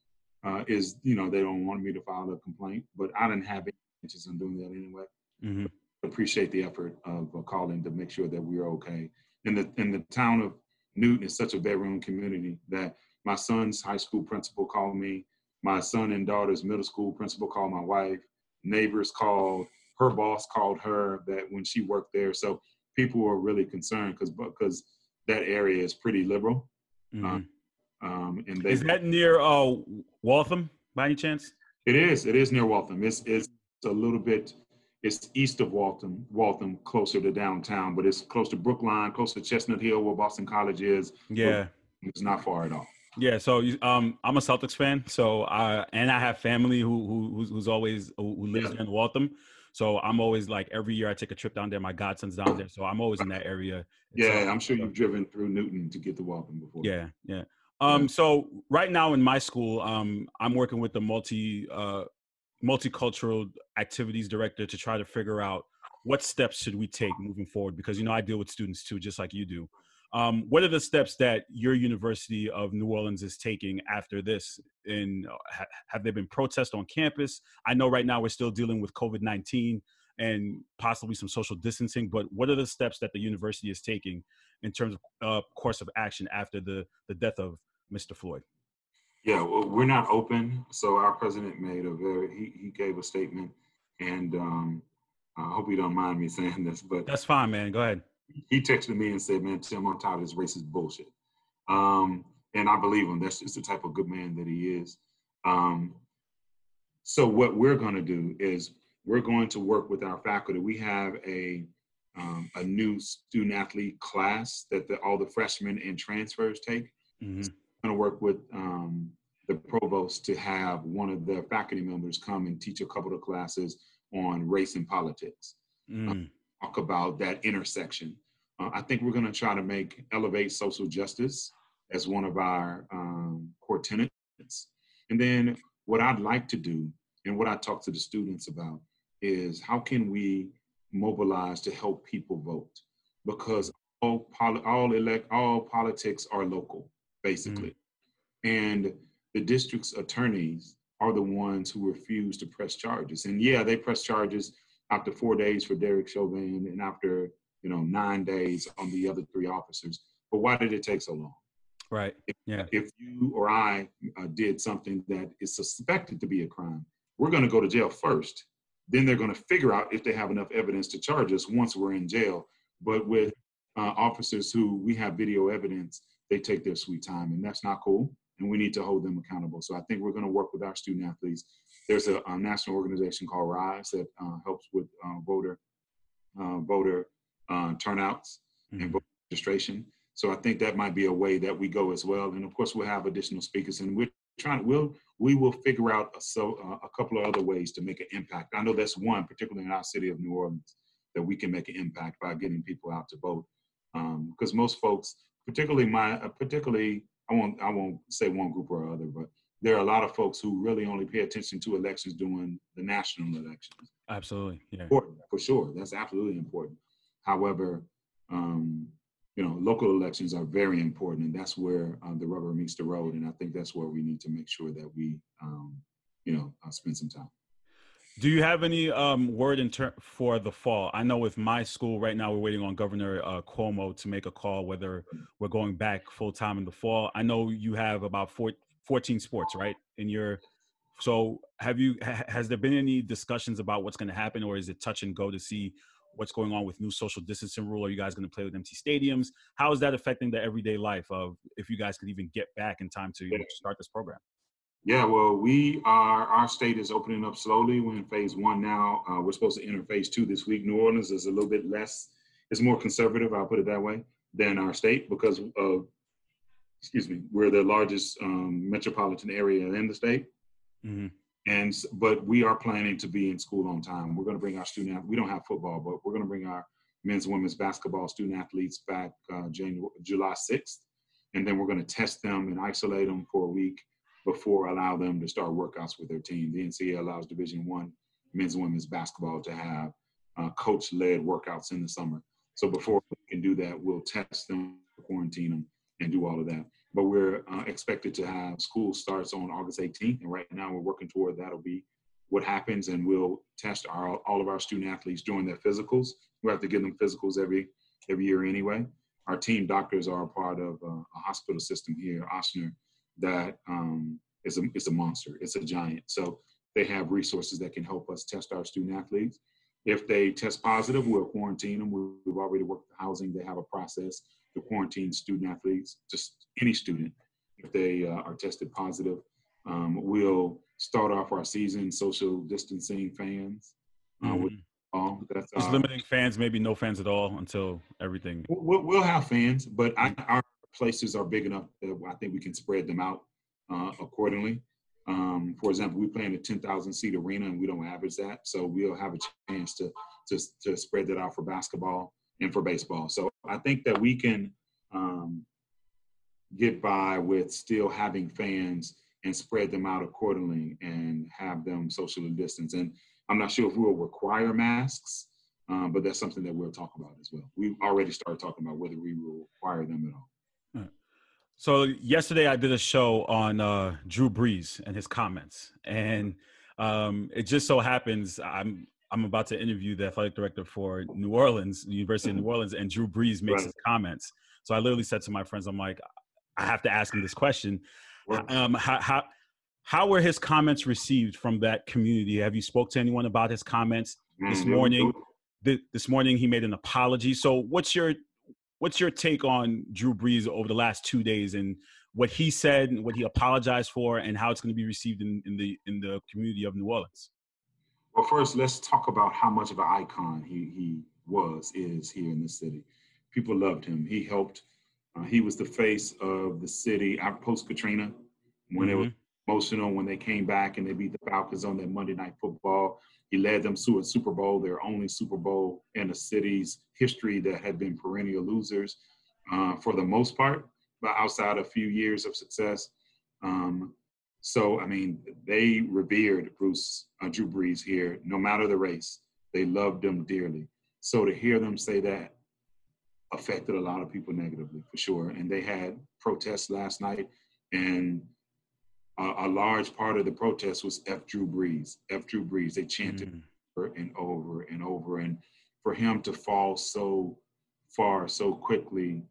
I: uh, is, you know, they don't want me to file a complaint, but I didn't have any interest in doing that anyway. Mm-hmm. Appreciate the effort of uh, calling to make sure that we're okay. In the in the town of Newton is such a bedroom community that my son's high school principal called me, my son and daughter's middle school principal called my wife, neighbors called, her boss called her that when she worked there. So people were really concerned because because that area is pretty liberal. Mm-hmm. Um,
C: um, and they, is that near uh, Waltham by any chance?
I: It is. It is near Waltham. It's it's a little bit. It's east of Waltham, Waltham, closer to downtown, but it's close to Brookline, close to Chestnut Hill, where Boston College is.
C: Yeah,
I: it's not far at all.
C: Yeah, so um, I'm a Celtics fan. So I and I have family who, who who's, who's always who lives yeah. in Waltham. So I'm always like every year I take a trip down there. My godson's down there, so I'm always in that area.
I: Yeah, so, I'm sure you've driven through Newton to get to Waltham before.
C: Yeah, yeah. Um, so right now in my school, um, I'm working with the multi uh, multicultural activities director to try to figure out what steps should we take moving forward because you know I deal with students too, just like you do. Um, what are the steps that your University of New Orleans is taking after this? And ha- have there been protests on campus? I know right now we're still dealing with COVID nineteen and possibly some social distancing, but what are the steps that the university is taking in terms of uh, course of action after the the death of Mr. Floyd?
I: Yeah, well, we're not open. So our president made a very he, he gave a statement, and um, I hope you don't mind me saying this, but
C: that's fine, man. Go ahead
I: he texted me and said, "Man, Tim, I'm tired of this racist bullshit," um, and I believe him. That's just the type of good man that he is. Um, so what we're going to do is we're going to work with our faculty. We have a um, a new student athlete class that the, all the freshmen and transfers take. Mm-hmm. So I'm going to work with um, the provost to have one of the faculty members come and teach a couple of classes on race and politics. Mm talk about that intersection. Uh, I think we're going to try to make elevate social justice as one of our um, core tenets. And then what I'd like to do and what I talk to the students about is how can we mobilize to help people vote? Because all poli- all elect all politics are local, basically, mm. and the district's attorneys are the ones who refuse to press charges. And yeah, they press charges after four days for Derek Chauvin and after you know nine days on the other three officers. But why did it take so long?
C: Right.
I: If,
C: yeah.
I: If you or I uh, did something that is suspected to be a crime, we're going to go to jail first. Then they're going to figure out if they have enough evidence to charge us once we're in jail. But with uh, officers who we have video evidence, they take their sweet time, and that's not cool. And we need to hold them accountable. So I think we're going to work with our student athletes there's a, a, national organization called Rise that uh, helps with uh, voter uh, voter uh, turnouts mm-hmm. and voter registration. So I think that might be a way that we go as well. And of course, we'll have additional speakers, and we're trying. We'll we will figure out a, so uh, a couple of other ways to make an impact. I know that's one, particularly in our city of New Orleans, that we can make an impact by getting people out to vote. Because um, most folks, particularly my, uh, particularly I won't I won't say one group or other, but there are a lot of folks who really only pay attention to elections during the national elections.
C: Absolutely, yeah,
I: important, for sure. That's absolutely important. However, um, you know, local elections are very important, and that's where uh, the rubber meets the road. And I think that's where we need to make sure that we, um, you know, uh, spend some time.
C: Do you have any um, word in ter- for the fall? I know with my school right now, we're waiting on Governor uh, Cuomo to make a call whether we're going back full time in the fall. I know you have about four, 14 sports, right? In your so have you ha- has there been any discussions about what's going to happen, or is it touch and go to see what's going on with new social distancing rule? Are you guys going to play with empty stadiums? How is that affecting the everyday life of if you guys could even get back in time to start this program?
I: Yeah, well, we are, our state is opening up slowly. We're in phase one now. Uh, we're supposed to enter phase two this week. New Orleans is a little bit less, it's more conservative, I'll put it that way, than our state because of, excuse me, we're the largest um, metropolitan area in the state. Mm-hmm. And, but we are planning to be in school on time. We're going to bring our student, we don't have football, but we're going to bring our men's and women's basketball student athletes back uh, January, July 6th. And then we're going to test them and isolate them for a week before allow them to start workouts with their team. The NCAA allows Division One men's and women's basketball to have uh, coach-led workouts in the summer. So before we can do that, we'll test them, quarantine them, and do all of that. But we're uh, expected to have school starts on August 18th, and right now we're working toward that'll be what happens, and we'll test our all of our student athletes during their physicals. We have to give them physicals every every year anyway. Our team doctors are a part of uh, a hospital system here, Ochsner, that um, is a is a monster. It's a giant. So they have resources that can help us test our student athletes. If they test positive, we'll quarantine them. We've already worked the housing. They have a process to quarantine student athletes, just any student, if they uh, are tested positive. Um, we'll start off our season social distancing fans. Uh, mm-hmm. with,
C: um, that's just uh, limiting fans, maybe no fans at all until everything.
I: We'll, we'll have fans, but I, our places are big enough that I think we can spread them out uh, accordingly. Um, for example, we play in a 10,000 seat arena and we don't average that. So we'll have a chance to, to, to spread that out for basketball and for baseball. So I think that we can um, get by with still having fans and spread them out accordingly and have them socially distance. And I'm not sure if we'll require masks, um, but that's something that we'll talk about as well. We've already started talking about whether we will require them at all.
C: So yesterday I did a show on uh, Drew Brees and his comments, and um, it just so happens I'm I'm about to interview the athletic director for New Orleans, University of New Orleans, and Drew Brees makes right. his comments. So I literally said to my friends, I'm like, I have to ask him this question. Um, how, how how were his comments received from that community? Have you spoke to anyone about his comments this mm-hmm. morning? This morning he made an apology. So what's your what's your take on Drew Brees over the last two days and what he said and what he apologized for and how it's going to be received in, in the in the community of New Orleans?
I: Well, first, let's talk about how much of an icon he he was is here in the city. People loved him. He helped. Uh, he was the face of the city post Katrina when mm-hmm. it was emotional when they came back and they beat the Falcons on that Monday Night Football. He led them to a Super Bowl, their only Super Bowl in the city's history that had been perennial losers uh, for the most part, but outside a few years of success. Um, so, I mean, they revered Bruce, uh, Drew Brees here, no matter the race. They loved him dearly. So to hear them say that affected a lot of people negatively, for sure. And they had protests last night, and a, a, large part of the protest was F. Drew Brees, F. Drew Brees. They chanted mm. over and over and over. And for him to fall so far so quickly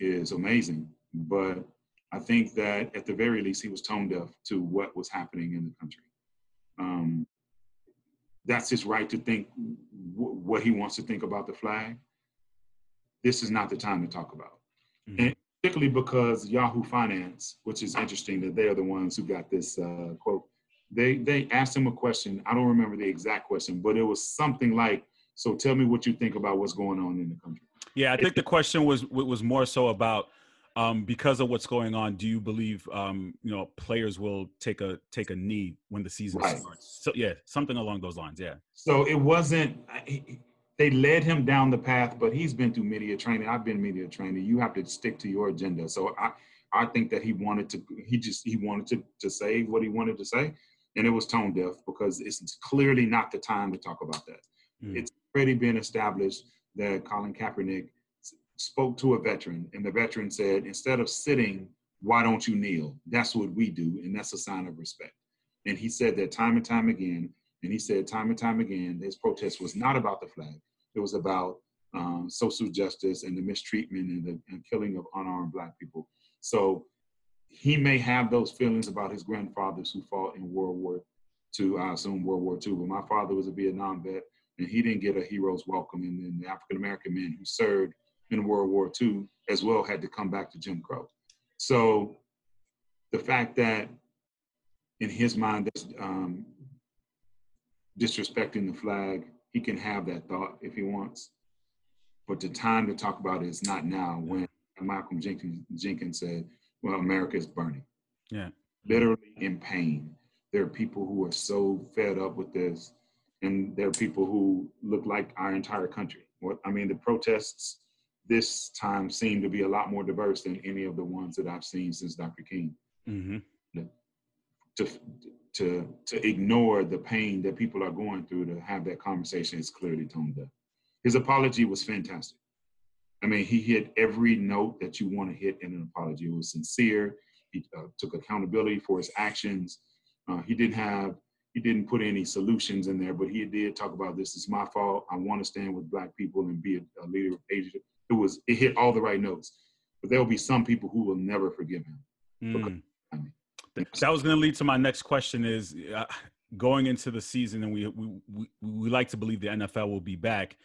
I: is amazing. But I think that at the very least, he was tone deaf to what was happening in the country. Um, that's his right to think w- what he wants to think about the flag. This is not the time to talk about. Mm-hmm. And particularly because Yahoo Finance, which is interesting that they are the ones who got this uh, quote. They they asked him a question. I don't remember the exact question, but it was something like, "So tell me what you think about what's going on in the country."
C: Yeah, I think the question was was more so about Um, because of what's going on, do you believe um, you know players will take a take a knee when the season
I: Right.
C: starts? So yeah, something along those lines. Yeah.
I: So it wasn't. They led him down the path, but he's been through media training. I've been media training. You have to stick to your agenda. So I, I think that he wanted to. He just he wanted to to say what he wanted to say, and it was tone deaf because it's clearly not the time to talk about that.
C: Mm.
I: It's already been established that Colin Kaepernick spoke to a veteran, and the veteran said, instead of sitting, why don't you kneel? That's what we do, and that's a sign of respect. And he said that time and time again. And he said time and time again, his protest was not about the flag. It was about um, social justice and the mistreatment and the and killing of unarmed black people. So he may have those feelings about his grandfathers who fought in World War II, I assume World War II. But my father was a Vietnam vet, and he didn't get a hero's welcome. And then the African American men who served in World War II as well had to come back to Jim Crow. So the fact that in his mind that's um, disrespecting the flag, he can have that thought if he wants. But the time to talk about it is not now when Malcolm Jenkins, Jenkins said, well, America is burning.
C: Yeah.
I: Literally in pain. There are people who are so fed up with this, and there are people who look like our entire country. What I mean, the protests this time seem to be a lot more diverse than any of the ones that I've seen since Dr. King
C: hmm
I: to to to ignore the pain that people are going through to have that conversation is clearly tone deaf. His apology was fantastic. I mean, he hit every note that you want to hit in an apology. It was sincere. He uh, took accountability for his actions. Uh, he didn't have he didn't put any solutions in there, but he did talk about this is my fault. I want to stand with black people and be a, a leader of Asia. It was it hit all the right notes. But there will be some people who will never forgive him.
C: Mm.
I: I mean,
C: That was going to lead to my next question: Is uh, going into the season, and we, we we we like to believe the NFL will be back.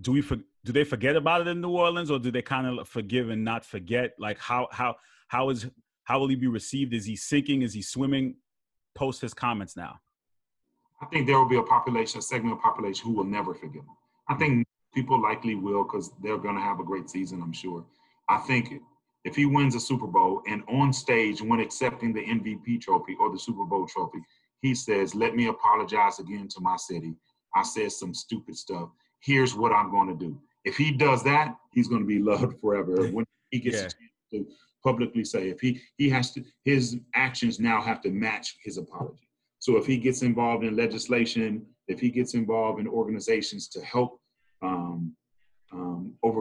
C: Do we for, do they forget about it in New Orleans, or do they kind of forgive and not forget? Like how how how is how will he be received? Is he sinking? Is he swimming? Post his comments now.
I: I think there will be a population, a segment of population who will never forgive him. I think people likely will because they're going to have a great season, I'm sure. I think if he wins a Super Bowl and on stage when accepting the MVP trophy or the Super Bowl trophy, he says, Let me apologize again to my city. I said some stupid stuff. Here's what I'm going to do. If he does that, he's going to be loved forever. When he gets
C: Yeah.
I: a chance to publicly say, if he he has to, his actions now have to match his apology. So if he gets involved in legislation, if he gets involved in organizations to help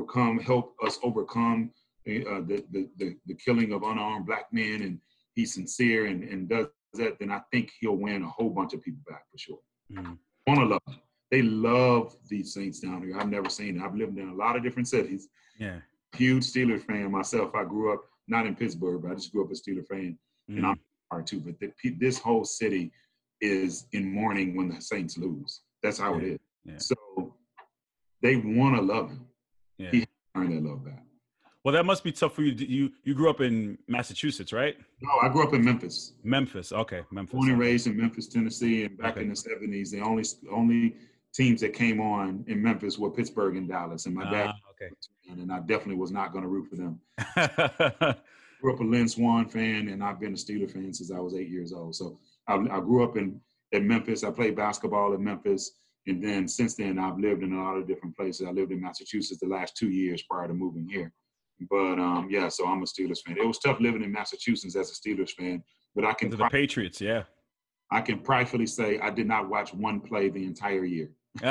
I: overcome, help us overcome uh, the, the, the, the killing of unarmed black men, and he's sincere and, and does that, then I think he'll win a whole bunch of people back for sure.
C: Mhm.
I: Want to love him. They love these Saints down here. I've never seen it. I've lived in a lot of different cities.
C: Yeah.
I: Huge Steelers fan myself. I grew up not in Pittsburgh, but I just grew up a Steeler fan and
C: Mhm.
I: I'm part too. But the, this whole city is in mourning when the Saints lose. That's how it
C: Yeah,
I: is.
C: yeah.
I: So they want to love him.
C: Yeah.
I: He earned that love back.
C: Well, that must be tough for you. You you grew up in Massachusetts, right?
I: No, I grew up in Memphis.
C: Memphis. Okay, Memphis.
I: Born and raised in Memphis, Tennessee, and back
C: Okay.
I: in the '70s, the only only teams that came on in Memphis were Pittsburgh and Dallas. And my dad,
C: Ah, okay.
I: and I definitely was not going to root for them. grew up a Lynn Swann fan, and I've been a Steeler fan since I was eight years old. So I, I grew up in in Memphis. I played basketball in Memphis, and then since then I've lived in a lot of different places. I lived in Massachusetts the last two years prior to moving here. But um, yeah, so I'm a Steelers fan. It was tough living in Massachusetts as a Steelers fan, but I can
C: the
I: pri-
C: Patriots, yeah.
I: I can pridefully say I did not watch one play the entire year.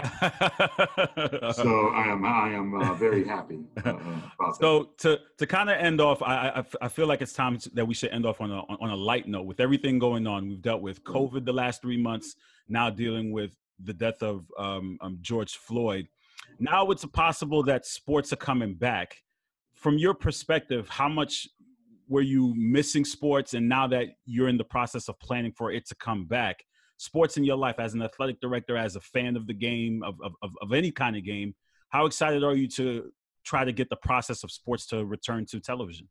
I: So I am I am uh, very happy uh.
C: So to to kind of end off, I, I I feel like it's time that we should end off on a on a light note. With everything going on, we've dealt with COVID the last three months. Now dealing with the death of um, um, George Floyd. Now it's possible that sports are coming back. From your perspective, how much were you missing sports, and now that you're in the process of planning for it to come back, sports in your life as an athletic director, as a fan of the game of of, of, of any kind of game, how excited are you to try to get the process of sports to return to television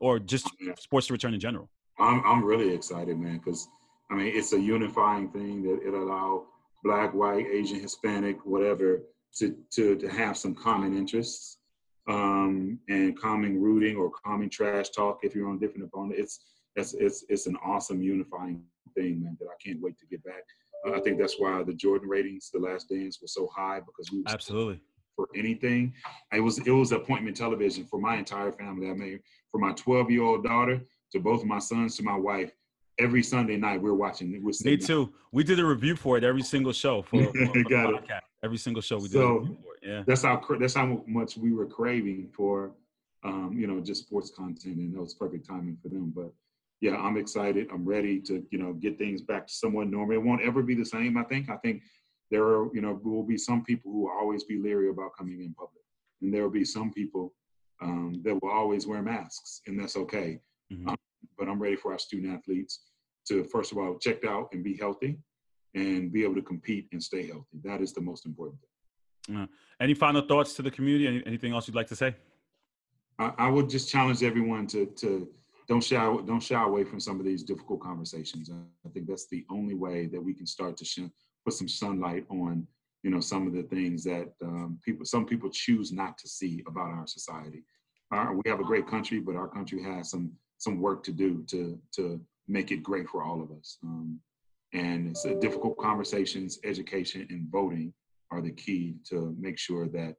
C: or just sports to return in general?
I: I'm I'm really excited, man, because I mean it's a unifying thing that it allow black, white, Asian, Hispanic, whatever, to to to have some common interests. um, and common rooting or common trash talk if you're on different opponent. It's it's it's it's an awesome unifying thing, man. That I can't wait to get back. Uh, I think that's why the Jordan ratings, The Last Dance, was so high because we
J: absolutely
I: for anything. It was it was appointment television for my entire family. I mean, for my 12 year old daughter to both my sons to my wife. Every Sunday night we're watching. We're
J: Me too. We did a review for it every single show for, for, for Got it. Every single show we did.
I: So Yeah, that's how that's how much we were craving for, um, you know, just sports content, and that was perfect timing for them. But yeah, I'm excited. I'm ready to you know get things back to somewhat normal. It won't ever be the same. I think. I think there are you know will be some people who will always be leery about coming in public, and there will be some people um, that will always wear masks, and that's okay. Mm-hmm. Um, but I'm ready for our student athletes to first of all check out and be healthy, and be able to compete and stay healthy. That is the most important thing.
J: Uh, any final thoughts to the community? Any, anything else you'd like to say?
I: I, I would just challenge everyone to to don't shy don't shy away from some of these difficult conversations. I think that's the only way that we can start to sh- put some sunlight on you know some of the things that um, people some people choose not to see about our society. Our, we have a great country, but our country has some some work to do to to make it great for all of us. Um, and it's a difficult conversations, education, and voting are the key to make sure that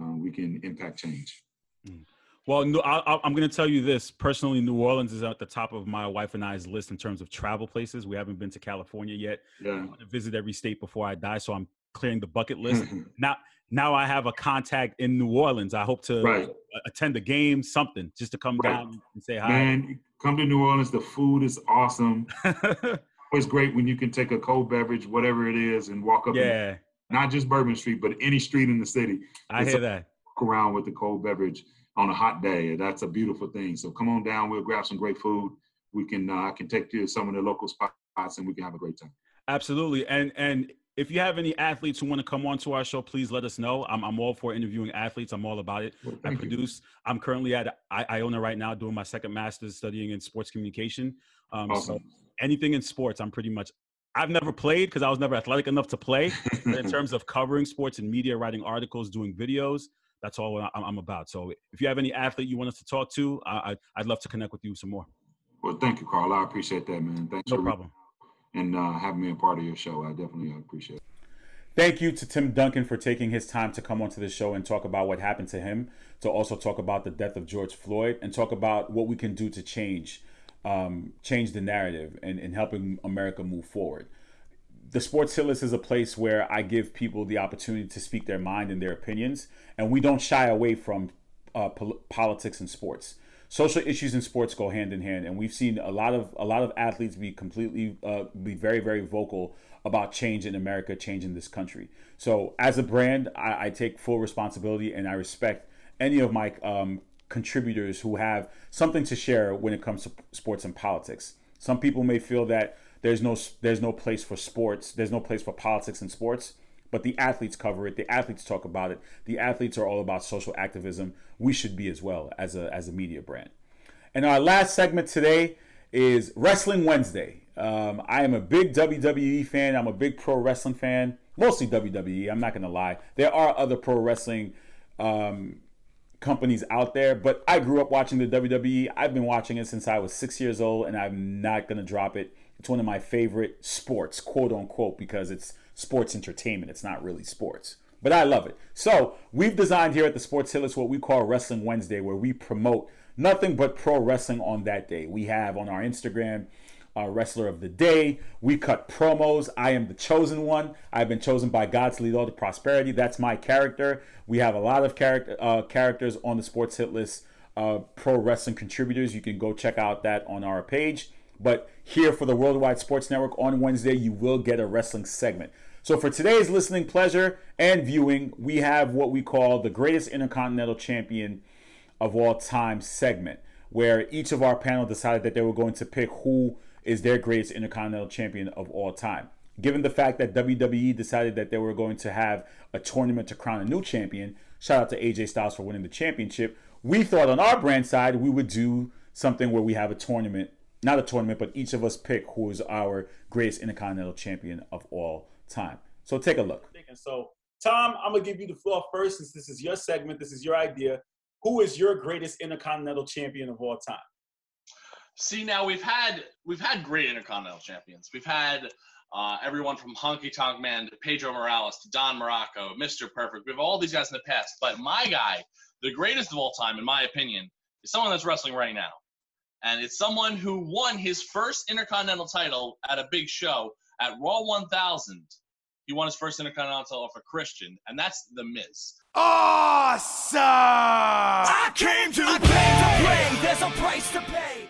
I: uh, we can impact change.
J: Mm. Well, no, I, am going to tell you this personally. New Orleans is at the top of my wife and I's list in terms of travel places. We haven't been to California yet.
I: Yeah. I
J: want to visit every state before I die, so I'm clearing the bucket list. now, now I have a contact in New Orleans. I hope to
I: right.
J: Attend a game, something, just to come right. down and say hi.
I: Man, come to New Orleans. The food is awesome. It's great when you can take a cold beverage, whatever it is, and walk up.
J: Yeah.
I: In, not just Bourbon Street, but any street in the city.
J: I hear that.
I: Walk around with the cold beverage on a hot day. That's a beautiful thing. So come on down. We'll grab some great food. We can uh, I can take you to some of the local spots and we can have a great time.
J: Absolutely. And and if you have any athletes who want to come on to our show, please let us know. I'm, I'm all for interviewing athletes. I'm all about it.
I: Well,
J: I produce. You. I'm currently at I, Iona right now doing my second master's studying in sports communication. Um,
I: awesome.
J: So anything in sports, I'm pretty much. I've never played because I was never athletic enough to play. but in terms of covering sports and media, writing articles, doing videos, that's all I'm about. So if you have any athlete you want us to talk to, I, would love to connect with you some more.
I: Well, thank you, Carl. I appreciate that, man. Thanks.
J: No problem.
I: And uh, having me a part of your show, I definitely appreciate it.
C: Thank you to Tim Duncan for taking his time to come onto the show and talk about what happened to him, to also talk about the death of George Floyd, and talk about what we can do to change, um, change the narrative and, and helping America move forward the Sports Hit is a place where I give people the opportunity to speak their mind and their opinions, and we don't shy away from uh, pol- politics and sports. Social issues in sports go hand in hand, and we've seen a lot of a lot of athletes be completely uh, be very very vocal about change in America, change in this country. So as a brand, I, I take full responsibility, and I respect any of my um, contributors who have something to share when it comes to sports and politics. Some people may feel that there's no there's no place for sports. There's no place for politics in sports. But the athletes cover it. The athletes talk about it. The athletes are all about social activism. We should be as well as a as a media brand. And our last segment today is Wrestling Wednesday. Um, I am a big WWE fan. I'm a big pro wrestling fan, mostly WWE. I'm not gonna lie. There are other pro wrestling um, companies out there, but I grew up watching the WWE. I've been watching it since I was six years old, and I'm not gonna drop it. It's one of my favorite sports, quote unquote, because it's sports entertainment. It's not really sports. But I love it. So we've designed here at the Sports List what we call Wrestling Wednesday, where we promote nothing but pro wrestling on that day. We have on our Instagram our wrestler of the day. We cut promos. I am the chosen one. I've been chosen by God to lead all to prosperity. That's my character. We have a lot of character uh, characters on the Sports Hit List. Uh, pro wrestling contributors. You can go check out that on our page. But here for the Worldwide Sports Network on Wednesday, you will get a wrestling segment. So for today's listening pleasure and viewing, we have what we call the greatest intercontinental champion of all time segment, where each of our panel decided that they were going to pick who is their greatest intercontinental champion of all time. Given the fact that WWE decided that they were going to have a tournament to crown a new champion, shout out to AJ Styles for winning the championship, we thought on our brand side we would do something where we have a tournament not a tournament, but each of us pick who is our greatest intercontinental champion of all time. So take a look.
J: So, Tom, I'm gonna give you the floor first, since this is your segment, this is your idea.
C: who is your greatest Intercontinental Champion of all time?
K: See, now we've had we've had great Intercontinental champions. We've had uh, everyone from Honky Tonk Man to Pedro Morales to Don Muraco, Mr. Perfect. We have all these guys in the past, but my guy, the greatest of all time, in my opinion, is someone that's wrestling right now, and it's someone who won his first Intercontinental title at a big show at Raw 1000. He won his first Intercontinental title off a Christian, and that's The Miz.
A: Awesome! I came to
L: I came to play. There's a price to pay.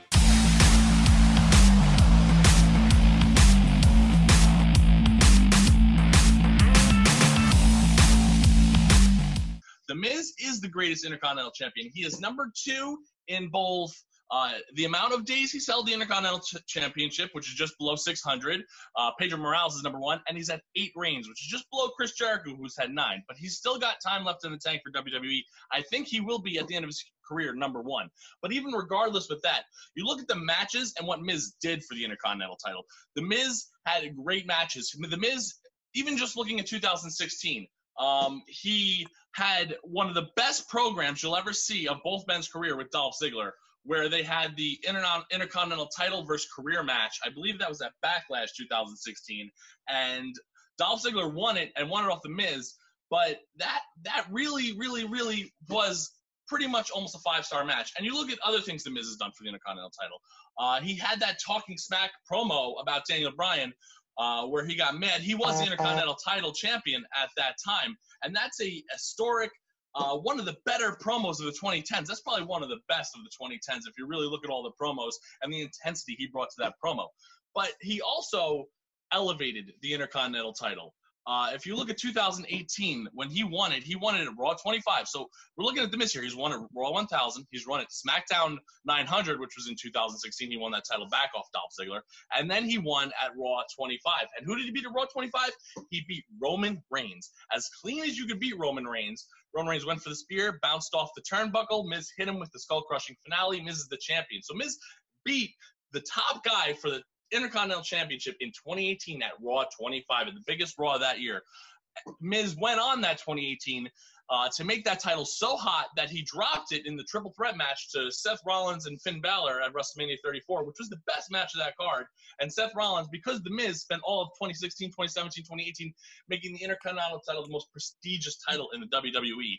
K: The Miz is the greatest Intercontinental Champion. He is number two in both uh, the amount of days he's held the Intercontinental Ch- Championship, which is just below 600. Uh, Pedro Morales is number one, and he's at eight reigns, which is just below Chris Jericho, who's had nine. But he's still got time left in the tank for WWE. I think he will be at the end of his career number one. But even regardless with that, you look at the matches and what Miz did for the Intercontinental title. The Miz had great matches. The Miz, even just looking at 2016, um, he had one of the best programs you'll ever see of both men's career with Dolph Ziggler, where they had the Interna- Intercontinental title versus career match. I believe that was at Backlash 2016, and Dolph Ziggler won it and won it off the Miz. But that that really, really, really was pretty much almost a five star match. And you look at other things the Miz has done for the Intercontinental title. Uh, he had that talking smack promo about Daniel Bryan, uh, where he got mad. He was the Intercontinental title champion at that time, and that's a historic. Uh, one of the better promos of the 2010s. That's probably one of the best of the 2010s if you really look at all the promos and the intensity he brought to that promo. But he also elevated the Intercontinental title. Uh, if you look at 2018, when he won it, he won it at Raw 25. So we're looking at the Miz here. He's won at Raw 1000. He's run at SmackDown 900, which was in 2016. He won that title back off Dolph Ziggler. And then he won at Raw 25. And who did he beat at Raw 25? He beat Roman Reigns. As clean as you could beat Roman Reigns, Roman Reigns went for the spear, bounced off the turnbuckle. Miz hit him with the skull crushing finale. Miz is the champion. So Miz beat the top guy for the Intercontinental Championship in 2018 at Raw 25, at the biggest Raw that year. Miz went on that 2018 uh, to make that title so hot that he dropped it in the triple threat match to Seth Rollins and Finn Balor at WrestleMania 34, which was the best match of that card. And Seth Rollins, because The Miz spent all of 2016, 2017, 2018 making the Intercontinental title the most prestigious title in the. WWE.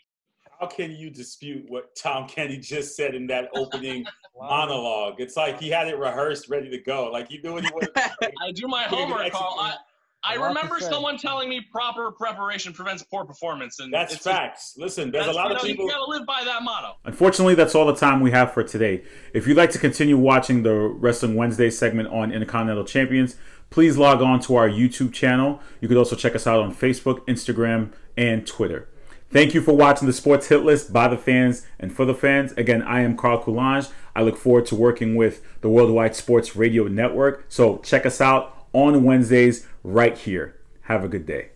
C: How can you dispute what Tom Kenny just said in that opening monologue? It's like he had it rehearsed, ready to go. Like he knew what he was.
K: I do my homework, Carl. I, I
C: A lot to
K: remember someone telling me proper preparation prevents poor performance, and
C: That's
K: it's
C: facts. Listen, there's a lot
K: you
C: of
K: know,
C: people.
K: You gotta live by that motto.
C: Unfortunately, that's all the time we have for today. If you'd like to continue watching the Wrestling Wednesday segment on Intercontinental Champions, please log on to our YouTube channel. You could also check us out on Facebook, Instagram, and Twitter. Thank you for watching the Sports Hit List by the fans and for the fans. Again, I am Carl Coulange. I look forward to working with the Worldwide Sports Radio Network. So check us out on Wednesdays right here. Have a good day.